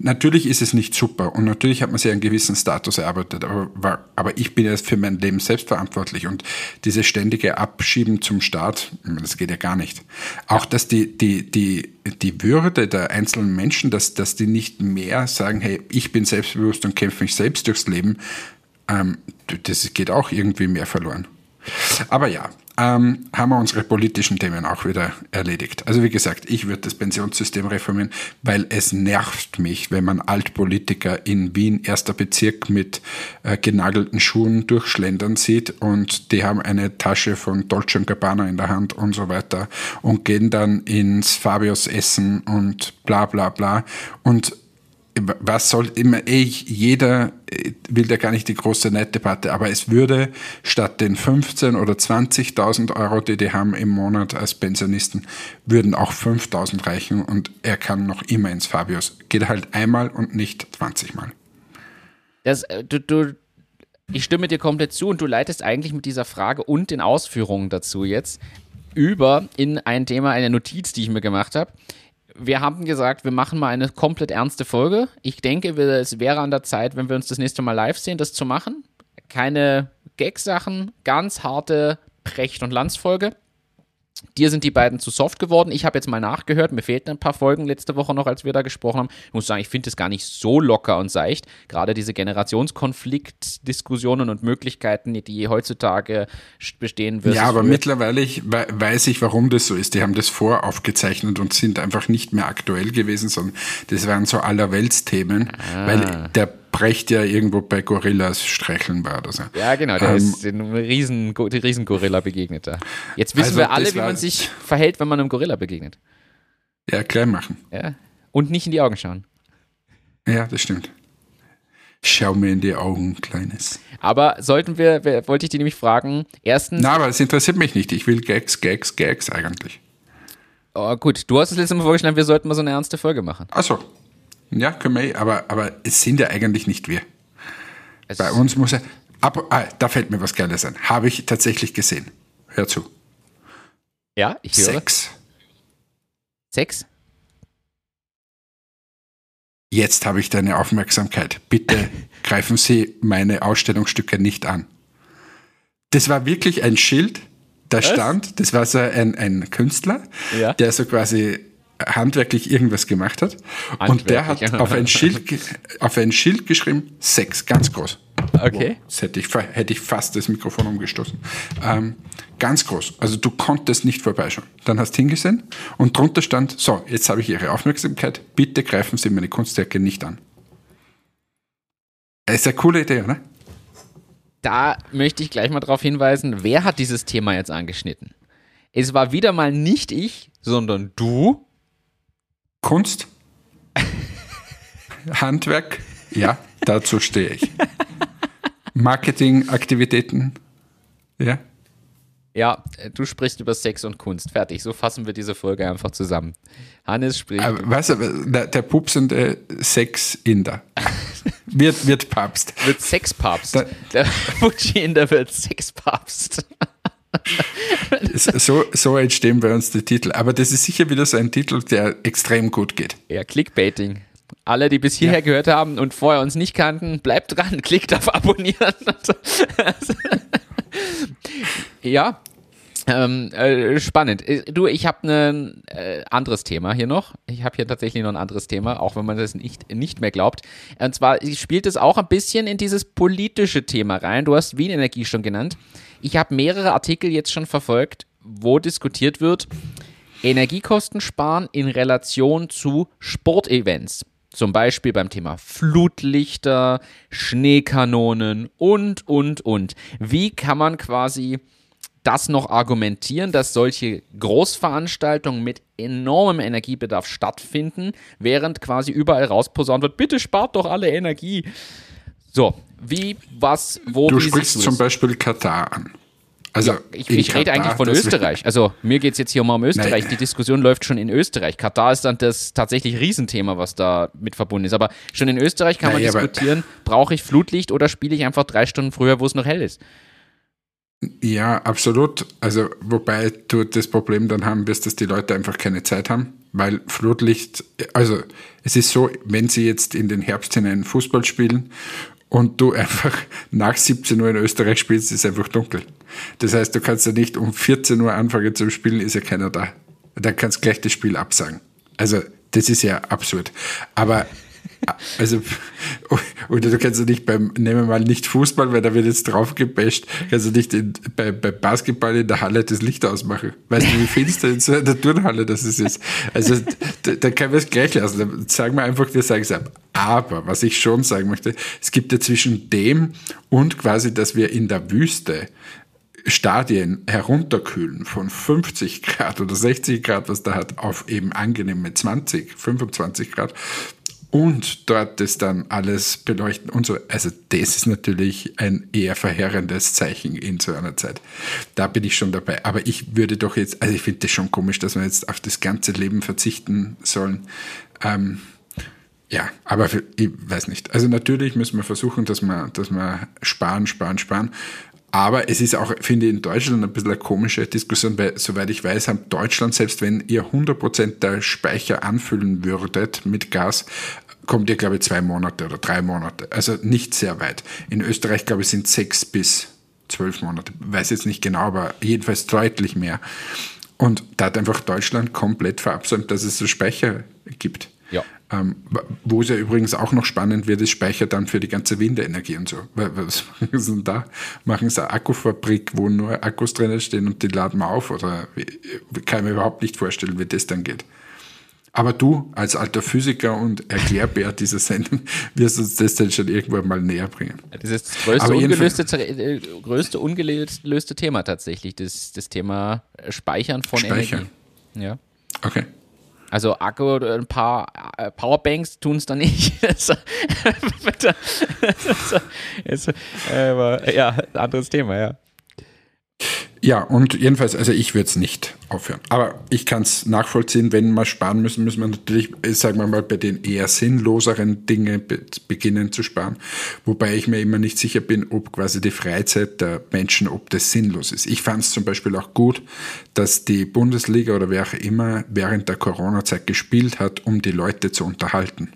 Speaker 2: Natürlich ist es nicht super und natürlich hat man sich einen gewissen Status erarbeitet, aber, aber ich bin jetzt für mein Leben selbst verantwortlich und dieses ständige Abschieben zum Staat, das geht ja gar nicht. Auch, dass die, die, die, die Würde der einzelnen Menschen, dass, dass die nicht mehr sagen, hey, ich bin selbstbewusst und kämpfe mich selbst durchs Leben, ähm, das geht auch irgendwie mehr verloren. Aber ja, ähm, haben wir unsere politischen Themen auch wieder erledigt. Also wie gesagt, ich würde das Pensionssystem reformieren, weil es nervt mich, wenn man Altpolitiker in Wien, erster Bezirk, mit äh, genagelten Schuhen durchschlendern sieht und die haben eine Tasche von Dolce Gabbana in der Hand und so weiter und gehen dann ins Fabius Essen und bla bla bla. Und was soll immer, eh, jeder äh, will da gar nicht die große Neiddebatte, aber es würde statt den 15 oder 20.000 Euro, die die haben im Monat als Pensionisten, würden auch 5.000 reichen und er kann noch immer ins Fabius. Geht halt einmal und nicht 20 Mal.
Speaker 1: Das, äh, du, du, ich stimme dir komplett zu und du leitest eigentlich mit dieser Frage und den Ausführungen dazu jetzt über in ein Thema, eine Notiz, die ich mir gemacht habe wir haben gesagt, wir machen mal eine komplett ernste Folge. Ich denke, es wäre an der Zeit, wenn wir uns das nächste Mal live sehen, das zu machen. Keine Gag-Sachen, ganz harte Precht- und Landsfolge. Dir sind die beiden zu soft geworden. Ich habe jetzt mal nachgehört. Mir fehlten ein paar Folgen letzte Woche noch, als wir da gesprochen haben. Ich muss sagen, ich finde es gar nicht so locker und seicht. Gerade diese Generationskonfliktdiskussionen und Möglichkeiten, die heutzutage bestehen.
Speaker 2: Ja, aber mittlerweile weiß ich, warum das so ist. Die haben das voraufgezeichnet und sind einfach nicht mehr aktuell gewesen, sondern das waren so allerweltsthemen, ah. weil der Brecht ja irgendwo bei Gorillas streicheln war oder so.
Speaker 1: Ja, genau, der ähm, ist dem Riesen, die Riesengorilla begegnet da. Jetzt wissen also wir alle, wie man sich verhält, wenn man einem Gorilla begegnet.
Speaker 2: Ja, klein machen.
Speaker 1: Ja. Und nicht in die Augen schauen.
Speaker 2: Ja, das stimmt. Schau mir in die Augen, Kleines.
Speaker 1: Aber sollten wir, wollte ich dich nämlich fragen, erstens.
Speaker 2: Na, aber es interessiert mich nicht. Ich will Gags, Gags, Gags eigentlich.
Speaker 1: Oh, gut, du hast das letzte Mal vorgeschlagen, wir sollten mal so eine ernste Folge machen.
Speaker 2: Achso. Ja, können wir, eh, aber, aber es sind ja eigentlich nicht wir. Es Bei uns muss er. Ab, ah, da fällt mir was Geiles ein. Habe ich tatsächlich gesehen. Hör zu.
Speaker 1: Ja, ich höre.
Speaker 2: Sex.
Speaker 1: Sex?
Speaker 2: Jetzt habe ich deine Aufmerksamkeit. Bitte greifen Sie meine Ausstellungsstücke nicht an. Das war wirklich ein Schild, da stand, das war so ein, ein Künstler, ja. der so quasi handwerklich irgendwas gemacht hat. Und der hat auf ein, Schild, auf ein Schild geschrieben, Sex, ganz groß.
Speaker 1: Okay.
Speaker 2: Das hätte ich, hätte ich fast das Mikrofon umgestoßen. Ähm, ganz groß. Also du konntest nicht vorbeischauen. Dann hast du hingesehen und drunter stand, so, jetzt habe ich Ihre Aufmerksamkeit, bitte greifen Sie meine Kunstwerke nicht an. Das ist eine coole Idee, oder?
Speaker 1: Da möchte ich gleich mal darauf hinweisen, wer hat dieses Thema jetzt angeschnitten? Es war wieder mal nicht ich, sondern du.
Speaker 2: Kunst, Handwerk, ja, dazu stehe ich. Marketingaktivitäten, ja.
Speaker 1: Ja, du sprichst über Sex und Kunst. Fertig. So fassen wir diese Folge einfach zusammen. Hannes spricht.
Speaker 2: Aber, weißt du, der, der pupsende Sex-Inder wird, wird Papst.
Speaker 1: Wird Sexpapst. Der, der Fuji-Inder wird Sexpapst
Speaker 2: so, so entstehen bei uns die Titel. Aber das ist sicher wieder so ein Titel, der extrem gut geht.
Speaker 1: Ja, Clickbaiting. Alle, die bis hierher ja. gehört haben und vorher uns nicht kannten, bleibt dran, klickt auf Abonnieren. ja, ähm, äh, spannend. Äh, du, ich habe ein äh, anderes Thema hier noch. Ich habe hier tatsächlich noch ein anderes Thema, auch wenn man das nicht, nicht mehr glaubt. Und zwar spielt es auch ein bisschen in dieses politische Thema rein. Du hast Wien Energie schon genannt. Ich habe mehrere Artikel jetzt schon verfolgt, wo diskutiert wird, Energiekosten sparen in Relation zu Sportevents. Zum Beispiel beim Thema Flutlichter, Schneekanonen und, und, und. Wie kann man quasi das noch argumentieren, dass solche Großveranstaltungen mit enormem Energiebedarf stattfinden, während quasi überall rausposaunt wird, bitte spart doch alle Energie. So, wie, was, wo.
Speaker 2: Du sprichst du zum Beispiel Katar an.
Speaker 1: Also ja, ich, ich rede eigentlich von Österreich. Also mir geht es jetzt hier mal um Österreich. Nein. Die Diskussion läuft schon in Österreich. Katar ist dann das tatsächlich Riesenthema, was da mit verbunden ist. Aber schon in Österreich kann Nein, man diskutieren, brauche ich Flutlicht oder spiele ich einfach drei Stunden früher, wo es noch hell ist?
Speaker 2: Ja, absolut. Also wobei du das Problem dann haben wirst, dass die Leute einfach keine Zeit haben, weil Flutlicht, also es ist so, wenn sie jetzt in den Herbst hinein Fußball spielen und du einfach nach 17 Uhr in Österreich spielst, ist einfach dunkel. Das heißt, du kannst ja nicht um 14 Uhr anfangen zu spielen, ist ja keiner da. Dann kannst du gleich das Spiel absagen. Also, das ist ja absurd. Aber also, oder du kannst ja nicht beim, nehmen wir mal nicht Fußball, weil da wird jetzt drauf gebasht, kannst du nicht in, bei, bei Basketball in der Halle das Licht ausmachen. Weißt du, wie finster in so einer Turnhalle das ist? Also, da, da können wir es gleich lassen. Dann sagen wir einfach, wir sagen es ab. Aber, was ich schon sagen möchte, es gibt ja zwischen dem und quasi, dass wir in der Wüste Stadien herunterkühlen von 50 Grad oder 60 Grad, was da hat, auf eben angenehme 20, 25 Grad, und dort das dann alles beleuchten und so. Also das ist natürlich ein eher verheerendes Zeichen in so einer Zeit. Da bin ich schon dabei. Aber ich würde doch jetzt, also ich finde das schon komisch, dass wir jetzt auf das ganze Leben verzichten sollen. Ähm, ja, aber für, ich weiß nicht. Also natürlich müssen wir versuchen, dass wir, dass wir sparen, sparen, sparen. Aber es ist auch, finde ich, in Deutschland ein bisschen eine komische Diskussion, weil, soweit ich weiß, haben Deutschland, selbst wenn ihr 100% der Speicher anfüllen würdet mit Gas, kommt ihr, glaube ich, zwei Monate oder drei Monate. Also nicht sehr weit. In Österreich, glaube ich, sind sechs bis zwölf Monate. Weiß jetzt nicht genau, aber jedenfalls deutlich mehr. Und da hat einfach Deutschland komplett verabsäumt, dass es so Speicher gibt.
Speaker 1: Ja.
Speaker 2: Ähm, wo es ja übrigens auch noch spannend wird, ist Speicher dann für die ganze Windenergie und so. Was machen sie denn da? Machen sie eine Akkufabrik, wo nur Akkus drinnen stehen und die laden wir auf? Oder kann ich mir überhaupt nicht vorstellen, wie das dann geht. Aber du, als alter Physiker und Erklärbär dieser Sendung, wirst uns das dann schon irgendwann mal näher bringen.
Speaker 1: Das ist das größte, ungelöste, äh, größte ungelöste Thema tatsächlich, das, das Thema Speichern von Speichern. Energie. Ja.
Speaker 2: Okay.
Speaker 1: Also Akku, ein paar äh, Powerbanks tun es da nicht. Aber ja, anderes Thema, ja.
Speaker 2: Ja, und jedenfalls, also ich würde es nicht aufhören. Aber ich kann es nachvollziehen, wenn wir sparen müssen, müssen wir natürlich, sagen wir mal, bei den eher sinnloseren Dingen be beginnen zu sparen. Wobei ich mir immer nicht sicher bin, ob quasi die Freizeit der Menschen, ob das sinnlos ist. Ich fand es zum Beispiel auch gut, dass die Bundesliga oder wer auch immer während der Corona-Zeit gespielt hat, um die Leute zu unterhalten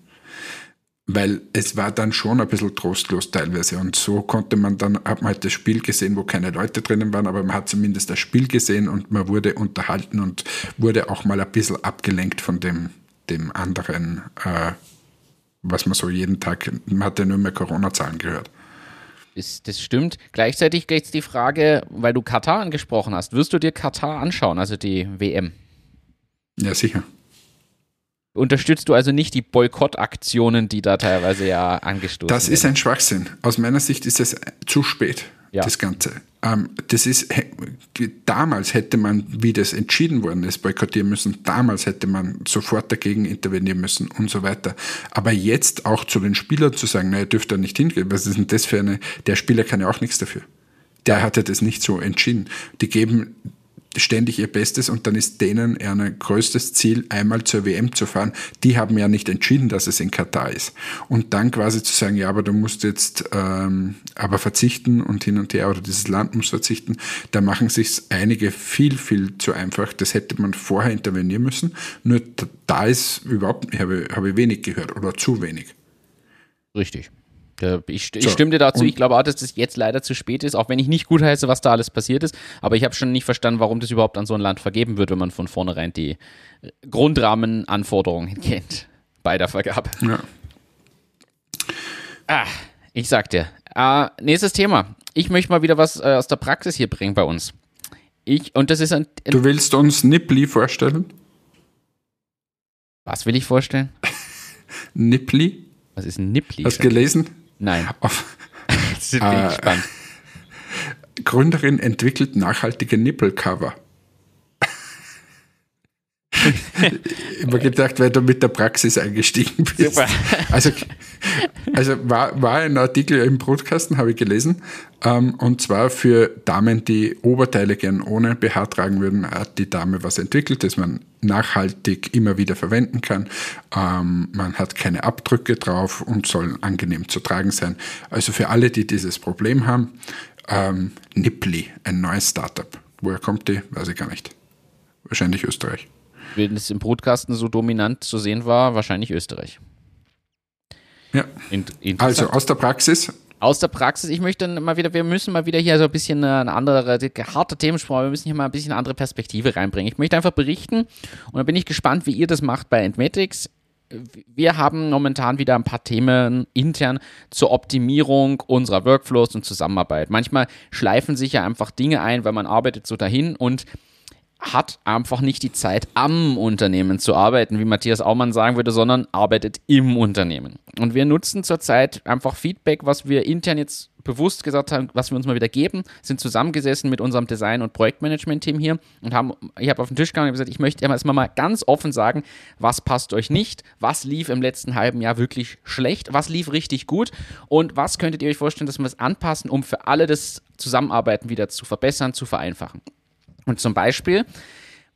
Speaker 2: weil es war dann schon ein bisschen trostlos teilweise. Und so konnte man dann, hat man halt das Spiel gesehen, wo keine Leute drinnen waren, aber man hat zumindest das Spiel gesehen und man wurde unterhalten und wurde auch mal ein bisschen abgelenkt von dem, dem anderen, äh, was man so jeden Tag, man hat ja nur mehr Corona-Zahlen gehört.
Speaker 1: Das, das stimmt. Gleichzeitig jetzt die Frage, weil du Katar angesprochen hast, wirst du dir Katar anschauen, also die WM?
Speaker 2: Ja, sicher.
Speaker 1: Unterstützt du also nicht die Boykottaktionen, die da teilweise ja angestoßen
Speaker 2: Das werden? ist ein Schwachsinn. Aus meiner Sicht ist es zu spät, ja. das Ganze. Ähm, das ist, damals hätte man, wie das entschieden worden ist, boykottieren müssen. Damals hätte man sofort dagegen intervenieren müssen und so weiter. Aber jetzt auch zu den Spielern zu sagen, naja, ihr dürft da nicht hingehen. Was ist denn das für eine, der Spieler kann ja auch nichts dafür. Der hatte das nicht so entschieden. Die geben ständig ihr Bestes und dann ist denen ein größtes Ziel, einmal zur WM zu fahren. Die haben ja nicht entschieden, dass es in Katar ist. Und dann quasi zu sagen, ja, aber du musst jetzt ähm, aber verzichten und hin und her oder dieses Land muss verzichten, da machen sich einige viel, viel zu einfach. Das hätte man vorher intervenieren müssen. Nur da ist überhaupt, habe, habe wenig gehört oder zu wenig.
Speaker 1: Richtig. Ich, ich so, stimme dir dazu. Ich glaube auch, dass das jetzt leider zu spät ist, auch wenn ich nicht gut heiße, was da alles passiert ist. Aber ich habe schon nicht verstanden, warum das überhaupt an so ein Land vergeben wird, wenn man von vornherein die Grundrahmenanforderungen kennt bei der Vergabe. Ja. Ah, ich sag dir. Äh, nächstes Thema. Ich möchte mal wieder was äh, aus der Praxis hier bringen bei uns. Ich, und das ist ein.
Speaker 2: Du willst uns Nippli vorstellen?
Speaker 1: Was will ich vorstellen?
Speaker 2: Nippli?
Speaker 1: Was ist ein Nippli?
Speaker 2: Hast du gelesen?
Speaker 1: Nein.
Speaker 2: Auf, das bin äh, gespannt. Gründerin entwickelt nachhaltige Nippelcover. Immer gedacht, weil du mit der Praxis eingestiegen bist. Super. Also, also war, war ein Artikel im Brutkasten, habe ich gelesen. Ähm, und zwar für Damen, die Oberteile gern ohne BH tragen würden, hat die Dame was entwickelt, das man nachhaltig immer wieder verwenden kann. Ähm, man hat keine Abdrücke drauf und soll angenehm zu tragen sein. Also für alle, die dieses Problem haben, ähm, Nippli, ein neues Startup. Woher kommt die? Weiß ich gar nicht. Wahrscheinlich Österreich
Speaker 1: wenn es im Brutkasten so dominant zu sehen war, wahrscheinlich Österreich.
Speaker 2: Ja. also aus der Praxis.
Speaker 1: Aus der Praxis, ich möchte dann mal wieder, wir müssen mal wieder hier so ein bisschen eine andere, harte Themensprache, wir müssen hier mal ein bisschen eine andere Perspektive reinbringen. Ich möchte einfach berichten und dann bin ich gespannt, wie ihr das macht bei Entmetics. Wir haben momentan wieder ein paar Themen intern zur Optimierung unserer Workflows und Zusammenarbeit. Manchmal schleifen sich ja einfach Dinge ein, weil man arbeitet so dahin und hat einfach nicht die Zeit, am Unternehmen zu arbeiten, wie Matthias Aumann sagen würde, sondern arbeitet im Unternehmen. Und wir nutzen zurzeit einfach Feedback, was wir intern jetzt bewusst gesagt haben, was wir uns mal wieder geben, sind zusammengesessen mit unserem Design- und Projektmanagement-Team hier und haben, ich habe auf den Tisch gegangen und gesagt, ich möchte erstmal mal ganz offen sagen, was passt euch nicht, was lief im letzten halben Jahr wirklich schlecht, was lief richtig gut und was könntet ihr euch vorstellen, dass wir es anpassen, um für alle das Zusammenarbeiten wieder zu verbessern, zu vereinfachen. Und zum Beispiel,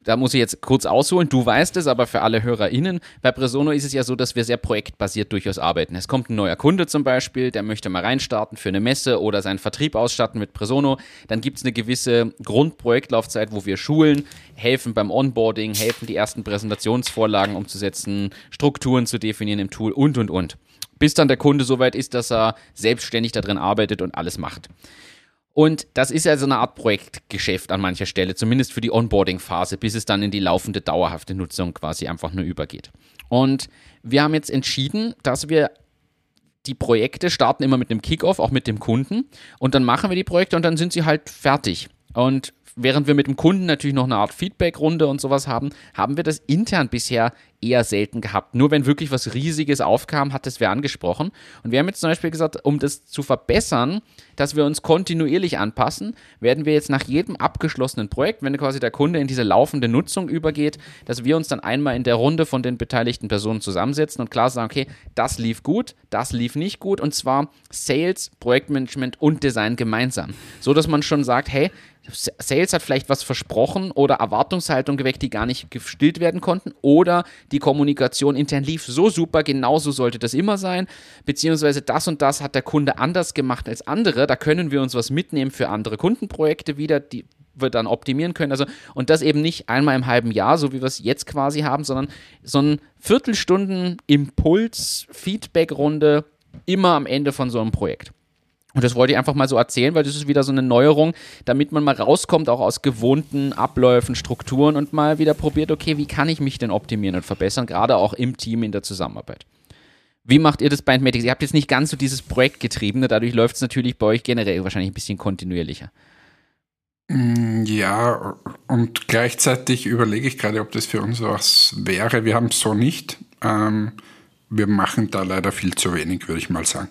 Speaker 1: da muss ich jetzt kurz ausholen, du weißt es, aber für alle HörerInnen, bei Presono ist es ja so, dass wir sehr projektbasiert durchaus arbeiten. Es kommt ein neuer Kunde zum Beispiel, der möchte mal reinstarten für eine Messe oder seinen Vertrieb ausstatten mit Presono. Dann gibt es eine gewisse Grundprojektlaufzeit, wo wir schulen, helfen beim Onboarding, helfen die ersten Präsentationsvorlagen umzusetzen, Strukturen zu definieren im Tool und, und, und. Bis dann der Kunde soweit ist, dass er selbstständig darin arbeitet und alles macht. Und das ist ja so eine Art Projektgeschäft an mancher Stelle, zumindest für die Onboarding-Phase, bis es dann in die laufende, dauerhafte Nutzung quasi einfach nur übergeht. Und wir haben jetzt entschieden, dass wir die Projekte starten immer mit einem Kickoff, auch mit dem Kunden. Und dann machen wir die Projekte und dann sind sie halt fertig. Und während wir mit dem Kunden natürlich noch eine Art Feedback-Runde und sowas haben, haben wir das intern bisher eher selten gehabt. Nur wenn wirklich was Riesiges aufkam, hat das wer angesprochen. Und wir haben jetzt zum Beispiel gesagt, um das zu verbessern, dass wir uns kontinuierlich anpassen, werden wir jetzt nach jedem abgeschlossenen Projekt, wenn quasi der Kunde in diese laufende Nutzung übergeht, dass wir uns dann einmal in der Runde von den beteiligten Personen zusammensetzen und klar sagen, okay, das lief gut, das lief nicht gut und zwar Sales, Projektmanagement und Design gemeinsam. So dass man schon sagt, hey, Sales hat vielleicht was versprochen oder Erwartungshaltung geweckt, die gar nicht gestillt werden konnten. Oder die Kommunikation intern lief so super, genauso sollte das immer sein. Beziehungsweise das und das hat der Kunde anders gemacht als andere. Da können wir uns was mitnehmen für andere Kundenprojekte wieder, die wir dann optimieren können. Also, und das eben nicht einmal im halben Jahr, so wie wir es jetzt quasi haben, sondern so ein Viertelstunden Impuls, Feedback-Runde immer am Ende von so einem Projekt. Und das wollte ich einfach mal so erzählen, weil das ist wieder so eine Neuerung, damit man mal rauskommt, auch aus gewohnten Abläufen, Strukturen und mal wieder probiert, okay, wie kann ich mich denn optimieren und verbessern, gerade auch im Team in der Zusammenarbeit. Wie macht ihr das bei Entmatics? Ihr habt jetzt nicht ganz so dieses Projektgetriebene, dadurch läuft es natürlich bei euch generell wahrscheinlich ein bisschen kontinuierlicher.
Speaker 2: Mm, ja, und gleichzeitig überlege ich gerade, ob das für uns was wäre. Wir haben es so nicht. Ähm, wir machen da leider viel zu wenig, würde ich mal sagen.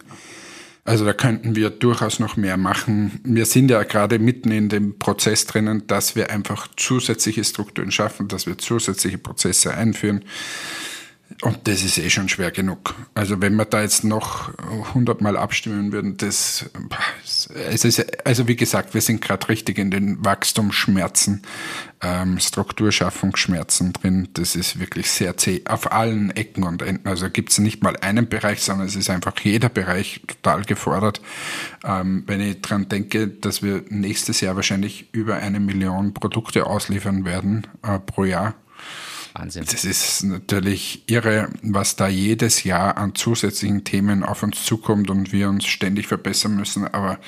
Speaker 2: Also da könnten wir durchaus noch mehr machen. Wir sind ja gerade mitten in dem Prozess drinnen, dass wir einfach zusätzliche Strukturen schaffen, dass wir zusätzliche Prozesse einführen. Und das ist eh schon schwer genug. Also wenn wir da jetzt noch hundertmal abstimmen würden, das, es ist, also wie gesagt, wir sind gerade richtig in den Wachstumsschmerzen, ähm, Strukturschaffungsschmerzen drin. Das ist wirklich sehr zäh auf allen Ecken und Enden. Also gibt es nicht mal einen Bereich, sondern es ist einfach jeder Bereich total gefordert. Ähm, wenn ich dran denke, dass wir nächstes Jahr wahrscheinlich über eine Million Produkte ausliefern werden äh, pro Jahr Wahnsinn. Das ist natürlich irre, was da jedes Jahr an zusätzlichen Themen auf uns zukommt und wir uns ständig verbessern müssen. Aber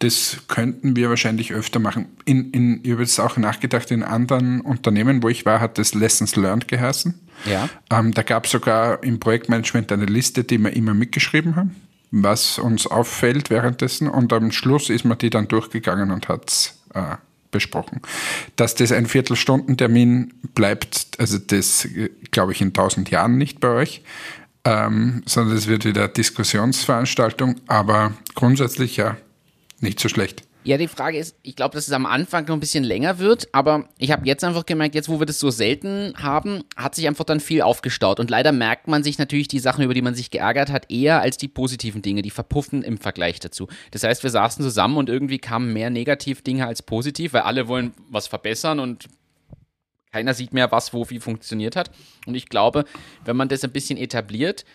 Speaker 2: das könnten wir wahrscheinlich öfter machen. In, in, ich habe jetzt auch nachgedacht, in anderen Unternehmen, wo ich war, hat das Lessons Learned geheißen. Ja. Ähm, da gab es sogar im Projektmanagement eine Liste, die wir immer mitgeschrieben haben, was uns auffällt währenddessen. Und am Schluss ist man die dann durchgegangen und hat es äh, besprochen. Dass das ein Viertelstundentermin bleibt, also das glaube ich in tausend Jahren nicht bei euch, ähm, sondern es wird wieder Diskussionsveranstaltung, aber grundsätzlich ja nicht so schlecht.
Speaker 1: Ja, die Frage ist, ich glaube, dass es am Anfang noch ein bisschen länger wird, aber ich habe jetzt einfach gemerkt, jetzt wo wir das so selten haben, hat sich einfach dann viel aufgestaut. Und leider merkt man sich natürlich die Sachen, über die man sich geärgert hat, eher als die positiven Dinge, die verpuffen im Vergleich dazu. Das heißt, wir saßen zusammen und irgendwie kamen mehr Negativ-Dinge als positiv, weil alle wollen was verbessern und keiner sieht mehr, was wo wie funktioniert hat. Und ich glaube, wenn man das ein bisschen etabliert,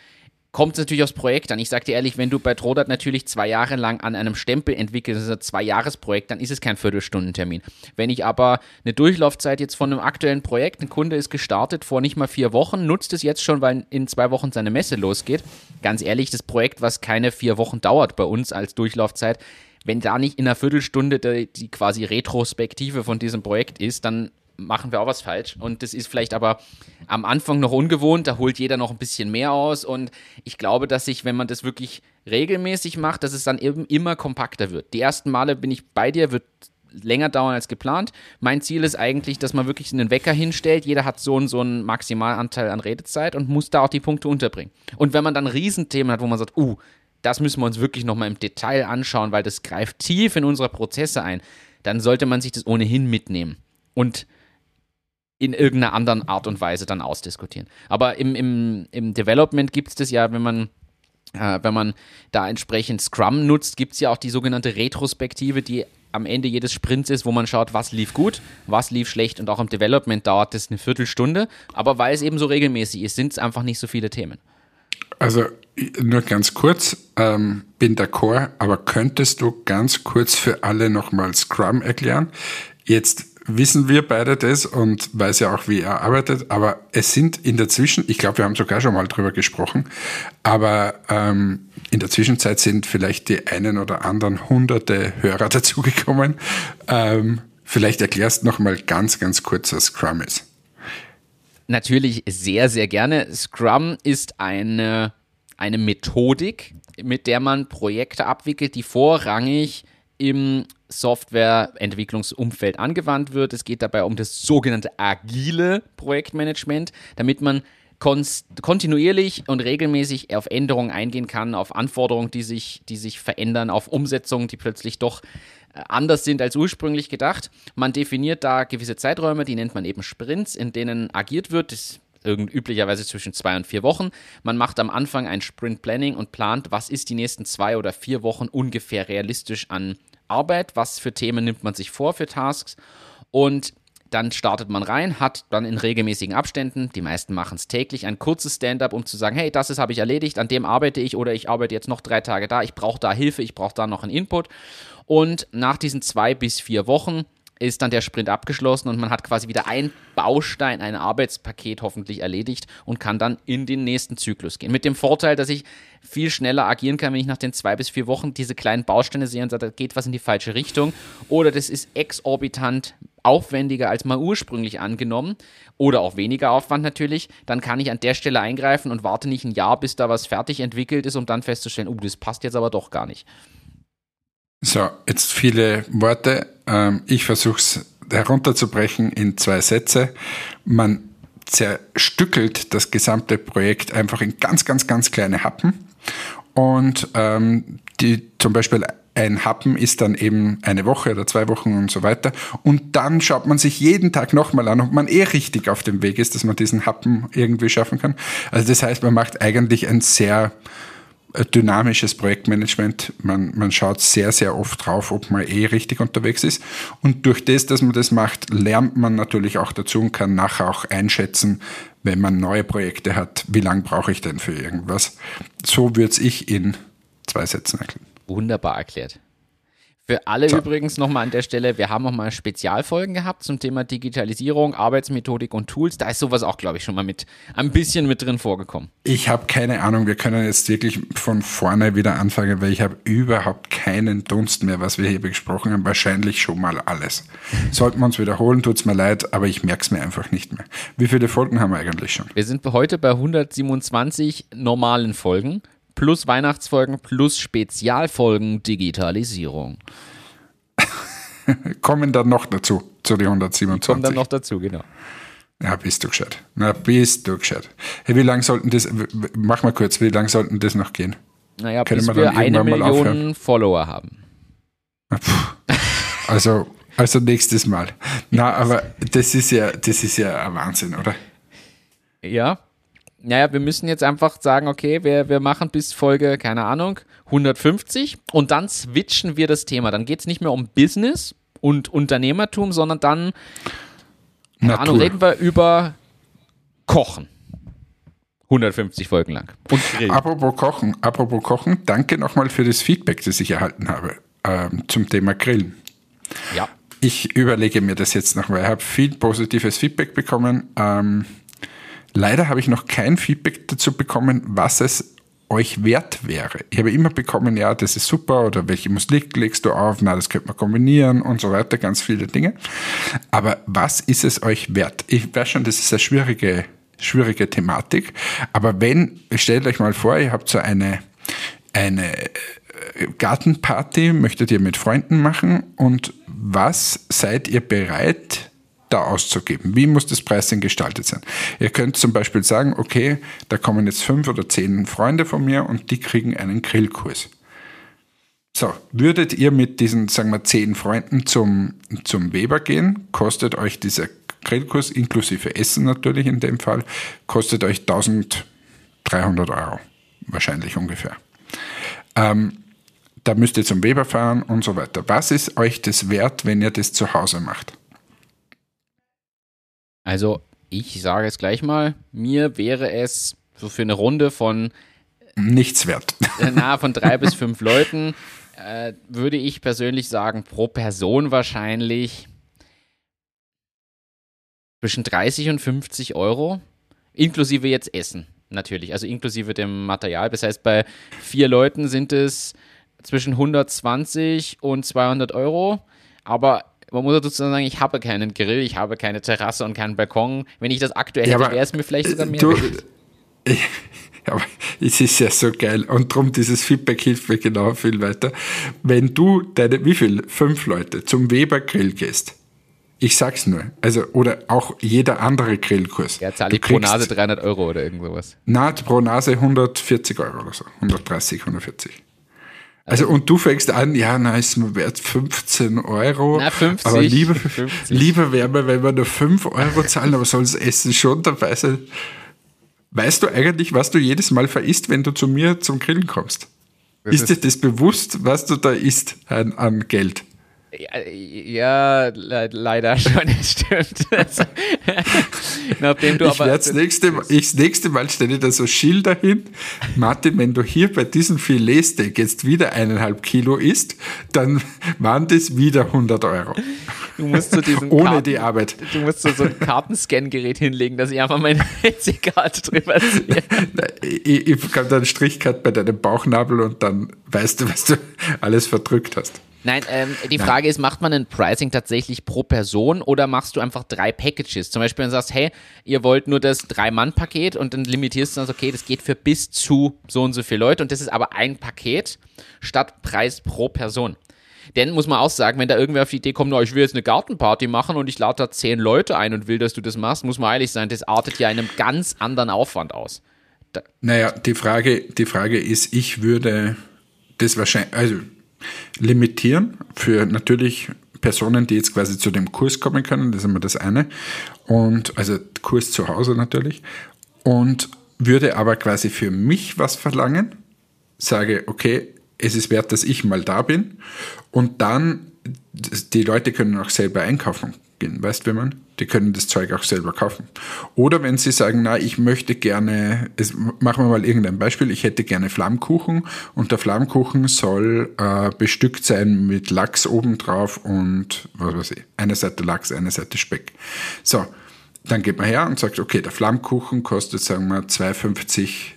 Speaker 1: kommt es natürlich aufs Projekt an. Ich sage dir ehrlich, wenn du bei Trodat natürlich zwei Jahre lang an einem Stempel entwickelst, also zwei Jahresprojekt, dann ist es kein Viertelstundentermin. Wenn ich aber eine Durchlaufzeit jetzt von einem aktuellen Projekt, ein Kunde ist gestartet vor nicht mal vier Wochen, nutzt es jetzt schon, weil in zwei Wochen seine Messe losgeht. Ganz ehrlich, das Projekt, was keine vier Wochen dauert bei uns als Durchlaufzeit, wenn da nicht in einer Viertelstunde die, die quasi Retrospektive von diesem Projekt ist, dann machen wir auch was falsch. Und das ist vielleicht aber am Anfang noch ungewohnt, da holt jeder noch ein bisschen mehr aus. Und ich glaube, dass sich, wenn man das wirklich regelmäßig macht, dass es dann eben immer kompakter wird. Die ersten Male bin ich bei dir, wird länger dauern als geplant. Mein Ziel ist eigentlich, dass man wirklich einen Wecker hinstellt. Jeder hat so, einen, so einen Maximalanteil an Redezeit und muss da auch die Punkte unterbringen. Und wenn man dann Riesenthemen hat, wo man sagt, uh, das müssen wir uns wirklich nochmal im Detail anschauen, weil das greift tief in unsere Prozesse ein, dann sollte man sich das ohnehin mitnehmen. Und in irgendeiner anderen Art und Weise dann ausdiskutieren. Aber im, im, im Development gibt es das ja, wenn man äh, wenn man da entsprechend Scrum nutzt, gibt es ja auch die sogenannte Retrospektive, die am Ende jedes Sprints ist, wo man schaut, was lief gut, was lief schlecht und auch im Development dauert das eine Viertelstunde. Aber weil es eben so regelmäßig ist, sind es einfach nicht so viele Themen.
Speaker 2: Also nur ganz kurz, ähm, bin d'accord, aber könntest du ganz kurz für alle nochmal Scrum erklären? Jetzt wissen wir beide das und weiß ja auch, wie er arbeitet. Aber es sind in der Zwischen, ich glaube, wir haben sogar schon mal drüber gesprochen, aber ähm, in der Zwischenzeit sind vielleicht die einen oder anderen hunderte Hörer dazugekommen. Ähm, vielleicht erklärst noch mal ganz, ganz kurz, was Scrum ist.
Speaker 1: Natürlich sehr, sehr gerne. Scrum ist eine, eine Methodik, mit der man Projekte abwickelt, die vorrangig im Softwareentwicklungsumfeld angewandt wird. Es geht dabei um das sogenannte agile Projektmanagement, damit man kontinuierlich und regelmäßig auf Änderungen eingehen kann, auf Anforderungen, die sich, die sich verändern, auf Umsetzungen, die plötzlich doch äh, anders sind als ursprünglich gedacht. Man definiert da gewisse Zeiträume, die nennt man eben Sprints, in denen agiert wird. Das üblicherweise zwischen zwei und vier Wochen. Man macht am Anfang ein Sprint Planning und plant, was ist die nächsten zwei oder vier Wochen ungefähr realistisch an Arbeit, was für Themen nimmt man sich vor für Tasks und dann startet man rein, hat dann in regelmäßigen Abständen, die meisten machen es täglich, ein kurzes Stand-up, um zu sagen, hey, das habe ich erledigt, an dem arbeite ich oder ich arbeite jetzt noch drei Tage da, ich brauche da Hilfe, ich brauche da noch einen Input. Und nach diesen zwei bis vier Wochen ist dann der Sprint abgeschlossen und man hat quasi wieder ein Baustein, ein Arbeitspaket hoffentlich erledigt und kann dann in den nächsten Zyklus gehen. Mit dem Vorteil, dass ich viel schneller agieren kann, wenn ich nach den zwei bis vier Wochen diese kleinen Bausteine sehe und sage, da geht was in die falsche Richtung oder das ist exorbitant aufwendiger als mal ursprünglich angenommen oder auch weniger Aufwand natürlich, dann kann ich an der Stelle eingreifen und warte nicht ein Jahr, bis da was fertig entwickelt ist, um dann festzustellen, oh, das passt jetzt aber doch gar nicht.
Speaker 2: So, jetzt viele Worte. Ähm, ich versuche es herunterzubrechen in zwei Sätze. Man zerstückelt das gesamte Projekt einfach in ganz, ganz, ganz kleine Happen. Und ähm, die zum Beispiel ein Happen ist dann eben eine Woche oder zwei Wochen und so weiter. Und dann schaut man sich jeden Tag nochmal an, ob man eh richtig auf dem Weg ist, dass man diesen Happen irgendwie schaffen kann. Also das heißt, man macht eigentlich ein sehr dynamisches Projektmanagement. Man, man schaut sehr, sehr oft drauf, ob man eh richtig unterwegs ist. Und durch das, dass man das macht, lernt man natürlich auch dazu und kann nachher auch einschätzen, wenn man neue Projekte hat, wie lange brauche ich denn für irgendwas. So würde ich in zwei Sätzen erklären.
Speaker 1: Wunderbar erklärt. Für alle so. übrigens nochmal an der Stelle, wir haben auch mal Spezialfolgen gehabt zum Thema Digitalisierung, Arbeitsmethodik und Tools. Da ist sowas auch, glaube ich, schon mal mit ein bisschen mit drin vorgekommen.
Speaker 2: Ich habe keine Ahnung, wir können jetzt wirklich von vorne wieder anfangen, weil ich habe überhaupt keinen Dunst mehr, was wir hier besprochen haben. Wahrscheinlich schon mal alles. Sollten wir uns wiederholen, tut es mir leid, aber ich merke es mir einfach nicht mehr. Wie viele Folgen haben wir eigentlich schon?
Speaker 1: Wir sind heute bei 127 normalen Folgen plus Weihnachtsfolgen plus Spezialfolgen Digitalisierung.
Speaker 2: Kommen dann noch dazu, zu den 127. Kommen
Speaker 1: dann noch dazu, genau.
Speaker 2: Ja, bist du gescheit. Na, bist du gescheit. Hey, wie lange sollten das, mach mal kurz, wie lange sollten das noch gehen?
Speaker 1: Naja, Können bis wir, wir eine Million Follower haben.
Speaker 2: Also, also nächstes Mal. Na, aber das ist ja, das ist ja ein Wahnsinn, oder?
Speaker 1: Ja, naja, wir müssen jetzt einfach sagen, okay, wir, wir machen bis Folge, keine Ahnung, 150 und dann switchen wir das Thema. Dann geht es nicht mehr um Business und Unternehmertum, sondern dann, keine Natur. Ahnung, reden wir über Kochen. 150 Folgen lang.
Speaker 2: Und Grillen. Apropos Kochen, apropos Kochen, danke nochmal für das Feedback, das ich erhalten habe ähm, zum Thema Grillen.
Speaker 1: Ja.
Speaker 2: Ich überlege mir das jetzt nochmal. Ich habe viel positives Feedback bekommen. Ähm, Leider habe ich noch kein Feedback dazu bekommen, was es euch wert wäre. Ich habe immer bekommen, ja, das ist super oder welche Musik legst du auf, na, das könnte man kombinieren und so weiter, ganz viele Dinge. Aber was ist es euch wert? Ich weiß schon, das ist eine schwierige, schwierige Thematik, aber wenn, stellt euch mal vor, ihr habt so eine, eine äh, Gartenparty, möchtet ihr mit Freunden machen und was seid ihr bereit, da auszugeben? Wie muss das Pricing gestaltet sein? Ihr könnt zum Beispiel sagen, okay, da kommen jetzt fünf oder zehn Freunde von mir und die kriegen einen Grillkurs. So, würdet ihr mit diesen, sagen wir, zehn Freunden zum, zum Weber gehen, kostet euch dieser Grillkurs inklusive Essen natürlich in dem Fall, kostet euch 1300 Euro, wahrscheinlich ungefähr. Ähm, da müsst ihr zum Weber fahren und so weiter. Was ist euch das wert, wenn ihr das zu Hause macht?
Speaker 1: Also, ich sage es gleich mal, mir wäre es so für eine Runde von
Speaker 2: nichts wert.
Speaker 1: Äh, na, von drei bis fünf Leuten äh, würde ich persönlich sagen, pro Person wahrscheinlich zwischen 30 und 50 Euro, inklusive jetzt Essen natürlich, also inklusive dem Material. Das heißt, bei vier Leuten sind es zwischen 120 und 200 Euro, aber man muss dazu sagen, ich habe keinen Grill, ich habe keine Terrasse und keinen Balkon. Wenn ich das aktuell ja, hätte, wäre es mir vielleicht sogar mehr. Du,
Speaker 2: aber es ist ja so geil. Und darum, dieses Feedback hilft mir genau viel weiter. Wenn du deine, wie viel? Fünf Leute zum Weber Grill gehst. Ich sag's nur. Also, oder auch jeder andere Grillkurs.
Speaker 1: Ja, zahle ich pro Nase 300 Euro oder irgend sowas.
Speaker 2: Na, pro Nase 140 Euro oder so. 130, 140. Also, und du fängst an, ja, na, ist mir wert 15 Euro.
Speaker 1: Na, 50.
Speaker 2: Aber lieber, 50. lieber wäre mir, wenn wir nur 5 Euro zahlen, aber soll das Essen schon dabei sein. Weißt du eigentlich, was du jedes Mal verisst, wenn du zu mir zum Grillen kommst? Das ist dir das bewusst, was du da isst an, an Geld?
Speaker 1: Ja, le leider schon, das stimmt.
Speaker 2: Nachdem du ich aber. Das nächste, ich, das nächste Mal stelle da so Schilder hin. Martin, wenn du hier bei diesem Filetsteak jetzt wieder eineinhalb Kilo isst, dann waren das wieder 100 Euro.
Speaker 1: Du musst so diesen
Speaker 2: Ohne Karten, die Arbeit.
Speaker 1: Du musst so, so ein Kartenscan-Gerät hinlegen, dass ich einfach meine EC-Karte drüber ziehe.
Speaker 2: Ich, ich kann da einen Strichcut bei deinem Bauchnabel und dann weißt du, was du alles verdrückt hast.
Speaker 1: Nein, ähm, die Frage Nein. ist, macht man ein Pricing tatsächlich pro Person oder machst du einfach drei Packages? Zum Beispiel, wenn du sagst, hey, ihr wollt nur das Drei-Mann-Paket und dann limitierst du das, okay, das geht für bis zu so und so viele Leute und das ist aber ein Paket statt Preis pro Person. Denn muss man auch sagen, wenn da irgendwer auf die Idee kommt, oh, ich will jetzt eine Gartenparty machen und ich lade da zehn Leute ein und will, dass du das machst, muss man ehrlich sein, das artet ja in einem ganz anderen Aufwand aus.
Speaker 2: Da naja, die Frage, die Frage ist, ich würde das wahrscheinlich, also limitieren für natürlich Personen, die jetzt quasi zu dem Kurs kommen können, das ist immer das eine. Und also Kurs zu Hause natürlich. Und würde aber quasi für mich was verlangen, sage, okay, es ist wert, dass ich mal da bin. Und dann, die Leute können auch selber einkaufen gehen, weißt du, wie man? Die können das Zeug auch selber kaufen. Oder wenn sie sagen, na, ich möchte gerne, es, machen wir mal irgendein Beispiel, ich hätte gerne Flammkuchen und der Flammkuchen soll äh, bestückt sein mit Lachs obendrauf und was weiß ich, eine Seite Lachs, eine Seite Speck. So, dann geht man her und sagt, okay, der Flammkuchen kostet, sagen wir, 2,50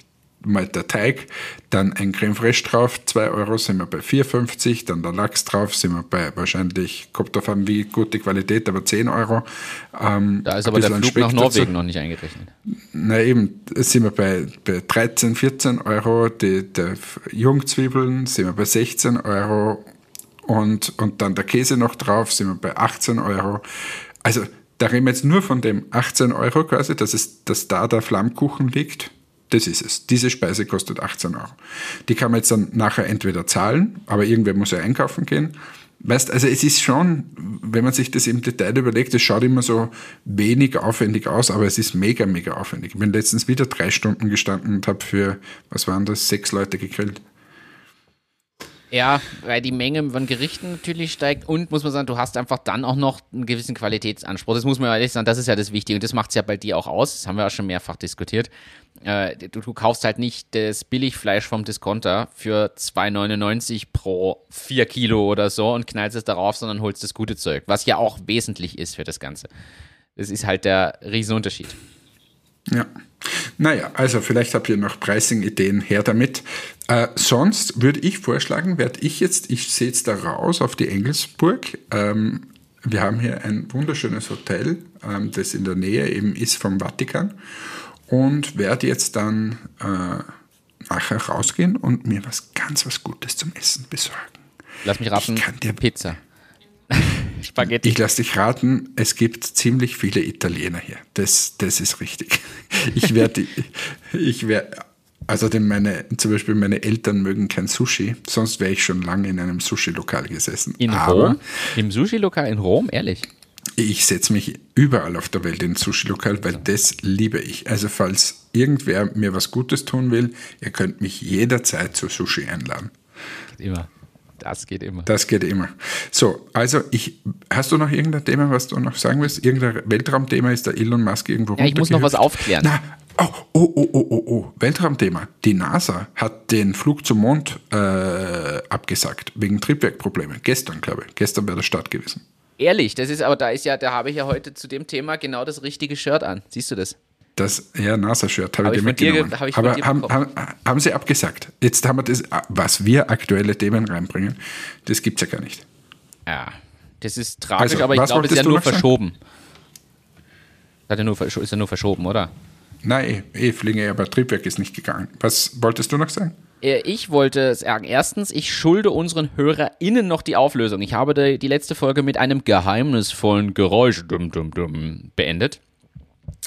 Speaker 2: mal der Teig, dann ein Creme fraiche drauf, 2 Euro sind wir bei 4,50, dann der Lachs drauf, sind wir bei wahrscheinlich, kommt davon an, wie gut die Qualität, aber 10 Euro.
Speaker 1: Ähm, da ist aber der Flug Speck nach Norwegen dazu. noch nicht eingerechnet.
Speaker 2: Na eben, sind wir bei, bei 13, 14 Euro, die, die Jungzwiebeln sind wir bei 16 Euro und, und dann der Käse noch drauf, sind wir bei 18 Euro. Also da reden wir jetzt nur von dem 18 Euro quasi, dass, es, dass da der Flammkuchen liegt das ist es. Diese Speise kostet 18 Euro. Die kann man jetzt dann nachher entweder zahlen, aber irgendwer muss ja einkaufen gehen. Weißt, also es ist schon, wenn man sich das im Detail überlegt, es schaut immer so wenig aufwendig aus, aber es ist mega, mega aufwendig. Ich bin letztens wieder drei Stunden gestanden und habe für, was waren das, sechs Leute gegrillt.
Speaker 1: Ja, weil die Menge von Gerichten natürlich steigt und muss man sagen, du hast einfach dann auch noch einen gewissen Qualitätsanspruch. Das muss man ehrlich sagen, das ist ja das Wichtige und das macht es ja bei dir auch aus. Das haben wir auch schon mehrfach diskutiert. Äh, du, du, kaufst halt nicht das Billigfleisch vom Discounter für 2,99 pro 4 Kilo oder so und knallst es darauf, sondern holst das gute Zeug, was ja auch wesentlich ist für das Ganze. Das ist halt der Riesenunterschied.
Speaker 2: Ja. Naja, also vielleicht habt ihr noch Pricing-Ideen her damit. Äh, sonst würde ich vorschlagen, werde ich jetzt, ich sehe jetzt da raus auf die Engelsburg. Ähm, wir haben hier ein wunderschönes Hotel, ähm, das in der Nähe eben ist vom Vatikan und werde jetzt dann äh, nachher rausgehen und mir was ganz was Gutes zum Essen besorgen.
Speaker 1: Lass mich raten, ich kann dir Pizza.
Speaker 2: Spaghetti. Ich lasse dich raten, es gibt ziemlich viele Italiener hier. Das, das ist richtig. Ich werde, ich werde, also denn meine, zum Beispiel meine Eltern mögen kein Sushi, sonst wäre ich schon lange in einem Sushi-Lokal gesessen.
Speaker 1: In Aber Rom? Im Sushi-Lokal in Rom, ehrlich?
Speaker 2: Ich setze mich überall auf der Welt in Sushi-Lokal, weil das liebe ich. Also falls irgendwer mir was Gutes tun will, ihr könnt mich jederzeit zu Sushi einladen.
Speaker 1: Immer. Das geht immer.
Speaker 2: Das geht immer. So, also ich, hast du noch irgendein Thema, was du noch sagen willst? Irgendein Weltraumthema ist der Elon Musk irgendwo
Speaker 1: Ja, ich muss noch was aufklären.
Speaker 2: Na, oh, oh, oh, oh, oh, oh, Weltraumthema. Die NASA hat den Flug zum Mond äh, abgesagt, wegen Triebwerkproblemen. Gestern, glaube ich. Gestern wäre der Start gewesen.
Speaker 1: Ehrlich, das ist aber, da ist ja, da habe ich ja heute zu dem Thema genau das richtige Shirt an. Siehst du das?
Speaker 2: Das, ja, NASA-Shirt habe hab ich dir mitgenommen. Dir, hab ich Aber haben, haben, haben, Sie abgesagt? Jetzt haben wir das, was wir aktuelle Themen reinbringen, das gibt es ja gar nicht.
Speaker 1: Ja, das ist tragisch, also, aber ich glaube, es ist ja nur verschoben. Hat ja nur, ist ja nur verschoben, oder?
Speaker 2: Nein, eh, Flinge, aber Triebwerk ist nicht gegangen. Was wolltest du noch sagen?
Speaker 1: Äh, ich wollte sagen, erstens, ich schulde unseren HörerInnen noch die Auflösung. Ich habe die, die letzte Folge mit einem geheimnisvollen Geräusch dum, dum, dum, beendet.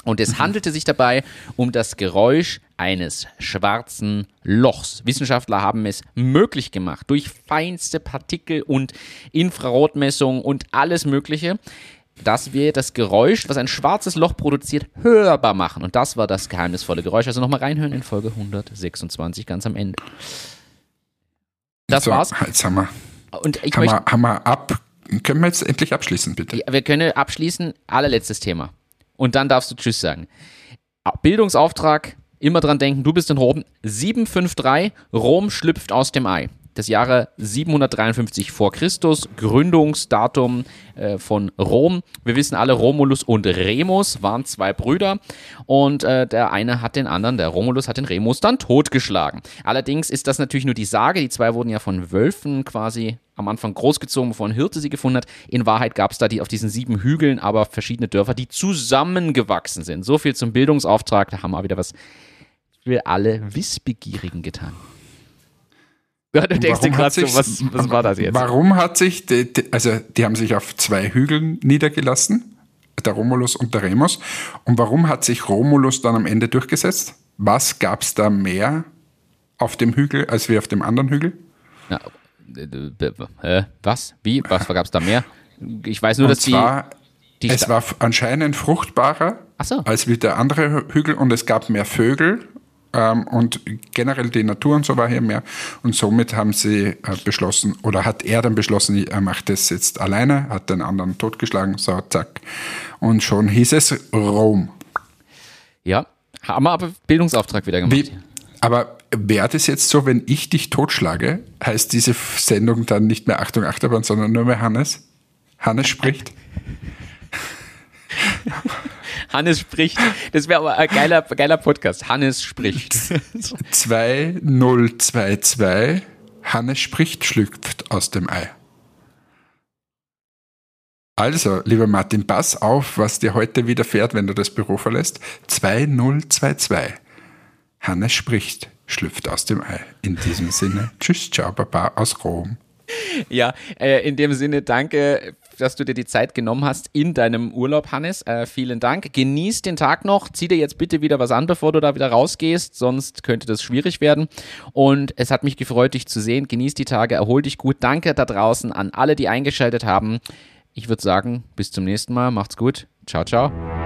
Speaker 1: Und es mhm. handelte sich dabei um das Geräusch eines schwarzen Lochs. Wissenschaftler haben es möglich gemacht, durch feinste Partikel und Infrarotmessungen und alles Mögliche, dass wir das Geräusch, was ein schwarzes Loch produziert, hörbar machen. Und das war das geheimnisvolle Geräusch. Also nochmal reinhören in Folge 126, ganz am Ende.
Speaker 2: Das so, war's. Jetzt haben wir, und ich haben, möchte, wir, haben wir ab. Können wir jetzt endlich abschließen, bitte?
Speaker 1: Ja, wir können abschließen. Allerletztes Thema und dann darfst du Tschüss sagen. Bildungsauftrag, immer dran denken, du bist in Rom. 753, Rom schlüpft aus dem Ei des Jahre 753 vor Christus, Gründungsdatum äh, von Rom. Wir wissen alle, Romulus und Remus waren zwei Brüder und äh, der eine hat den anderen, der Romulus hat den Remus dann totgeschlagen. Allerdings ist das natürlich nur die Sage, die zwei wurden ja von Wölfen quasi am Anfang großgezogen, bevor ein Hirte sie gefunden hat. In Wahrheit gab es da die auf diesen sieben Hügeln aber verschiedene Dörfer, die zusammengewachsen sind. So viel zum Bildungsauftrag, da haben wir wieder was für alle Wissbegierigen getan.
Speaker 2: Ja, du denkst dir gerade so, was, was war das jetzt? Warum hat sich, die, die, also die haben sich auf zwei Hügeln niedergelassen, der Romulus und der Remus. Und warum hat sich Romulus dann am Ende durchgesetzt? Was gab es da mehr auf dem Hügel als wie auf dem anderen Hügel?
Speaker 1: Ja, äh, was? Wie? Was gab es da mehr? Ich weiß nur, und dass zwar,
Speaker 2: die, die. Es war anscheinend fruchtbarer so. als wie der andere Hügel und es gab mehr Vögel ähm, und generell die Natur und so war hier mehr. Und somit haben sie äh, beschlossen, oder hat er dann beschlossen, er macht das jetzt alleine, hat den anderen totgeschlagen, so, zack. Und schon hieß es Rom.
Speaker 1: Ja, haben wir aber Bildungsauftrag wieder gemacht. Wie,
Speaker 2: aber wäre das jetzt so, wenn ich dich totschlage, heißt diese Sendung dann nicht mehr Achtung Achterbahn, sondern nur mehr Hannes? Hannes spricht?
Speaker 1: Hannes spricht. Das wäre aber ein geiler, geiler Podcast. Hannes spricht.
Speaker 2: 2022. Hannes spricht, schlüpft aus dem Ei. Also, lieber Martin, pass auf, was dir heute widerfährt, wenn du das Büro verlässt. 2022. Hannes spricht, schlüpft aus dem Ei. In diesem Sinne, tschüss, ciao, Baba aus Rom.
Speaker 1: Ja, äh, in dem Sinne, danke dass du dir die Zeit genommen hast in deinem Urlaub, Hannes. Äh, vielen Dank. Genieß den Tag noch. Zieh dir jetzt bitte wieder was an, bevor du da wieder rausgehst, sonst könnte das schwierig werden. Und es hat mich gefreut, dich zu sehen. Genieß die Tage, erhol dich gut. Danke da draußen an alle, die eingeschaltet haben. Ich würde sagen, bis zum nächsten Mal. Macht's gut. Ciao, ciao.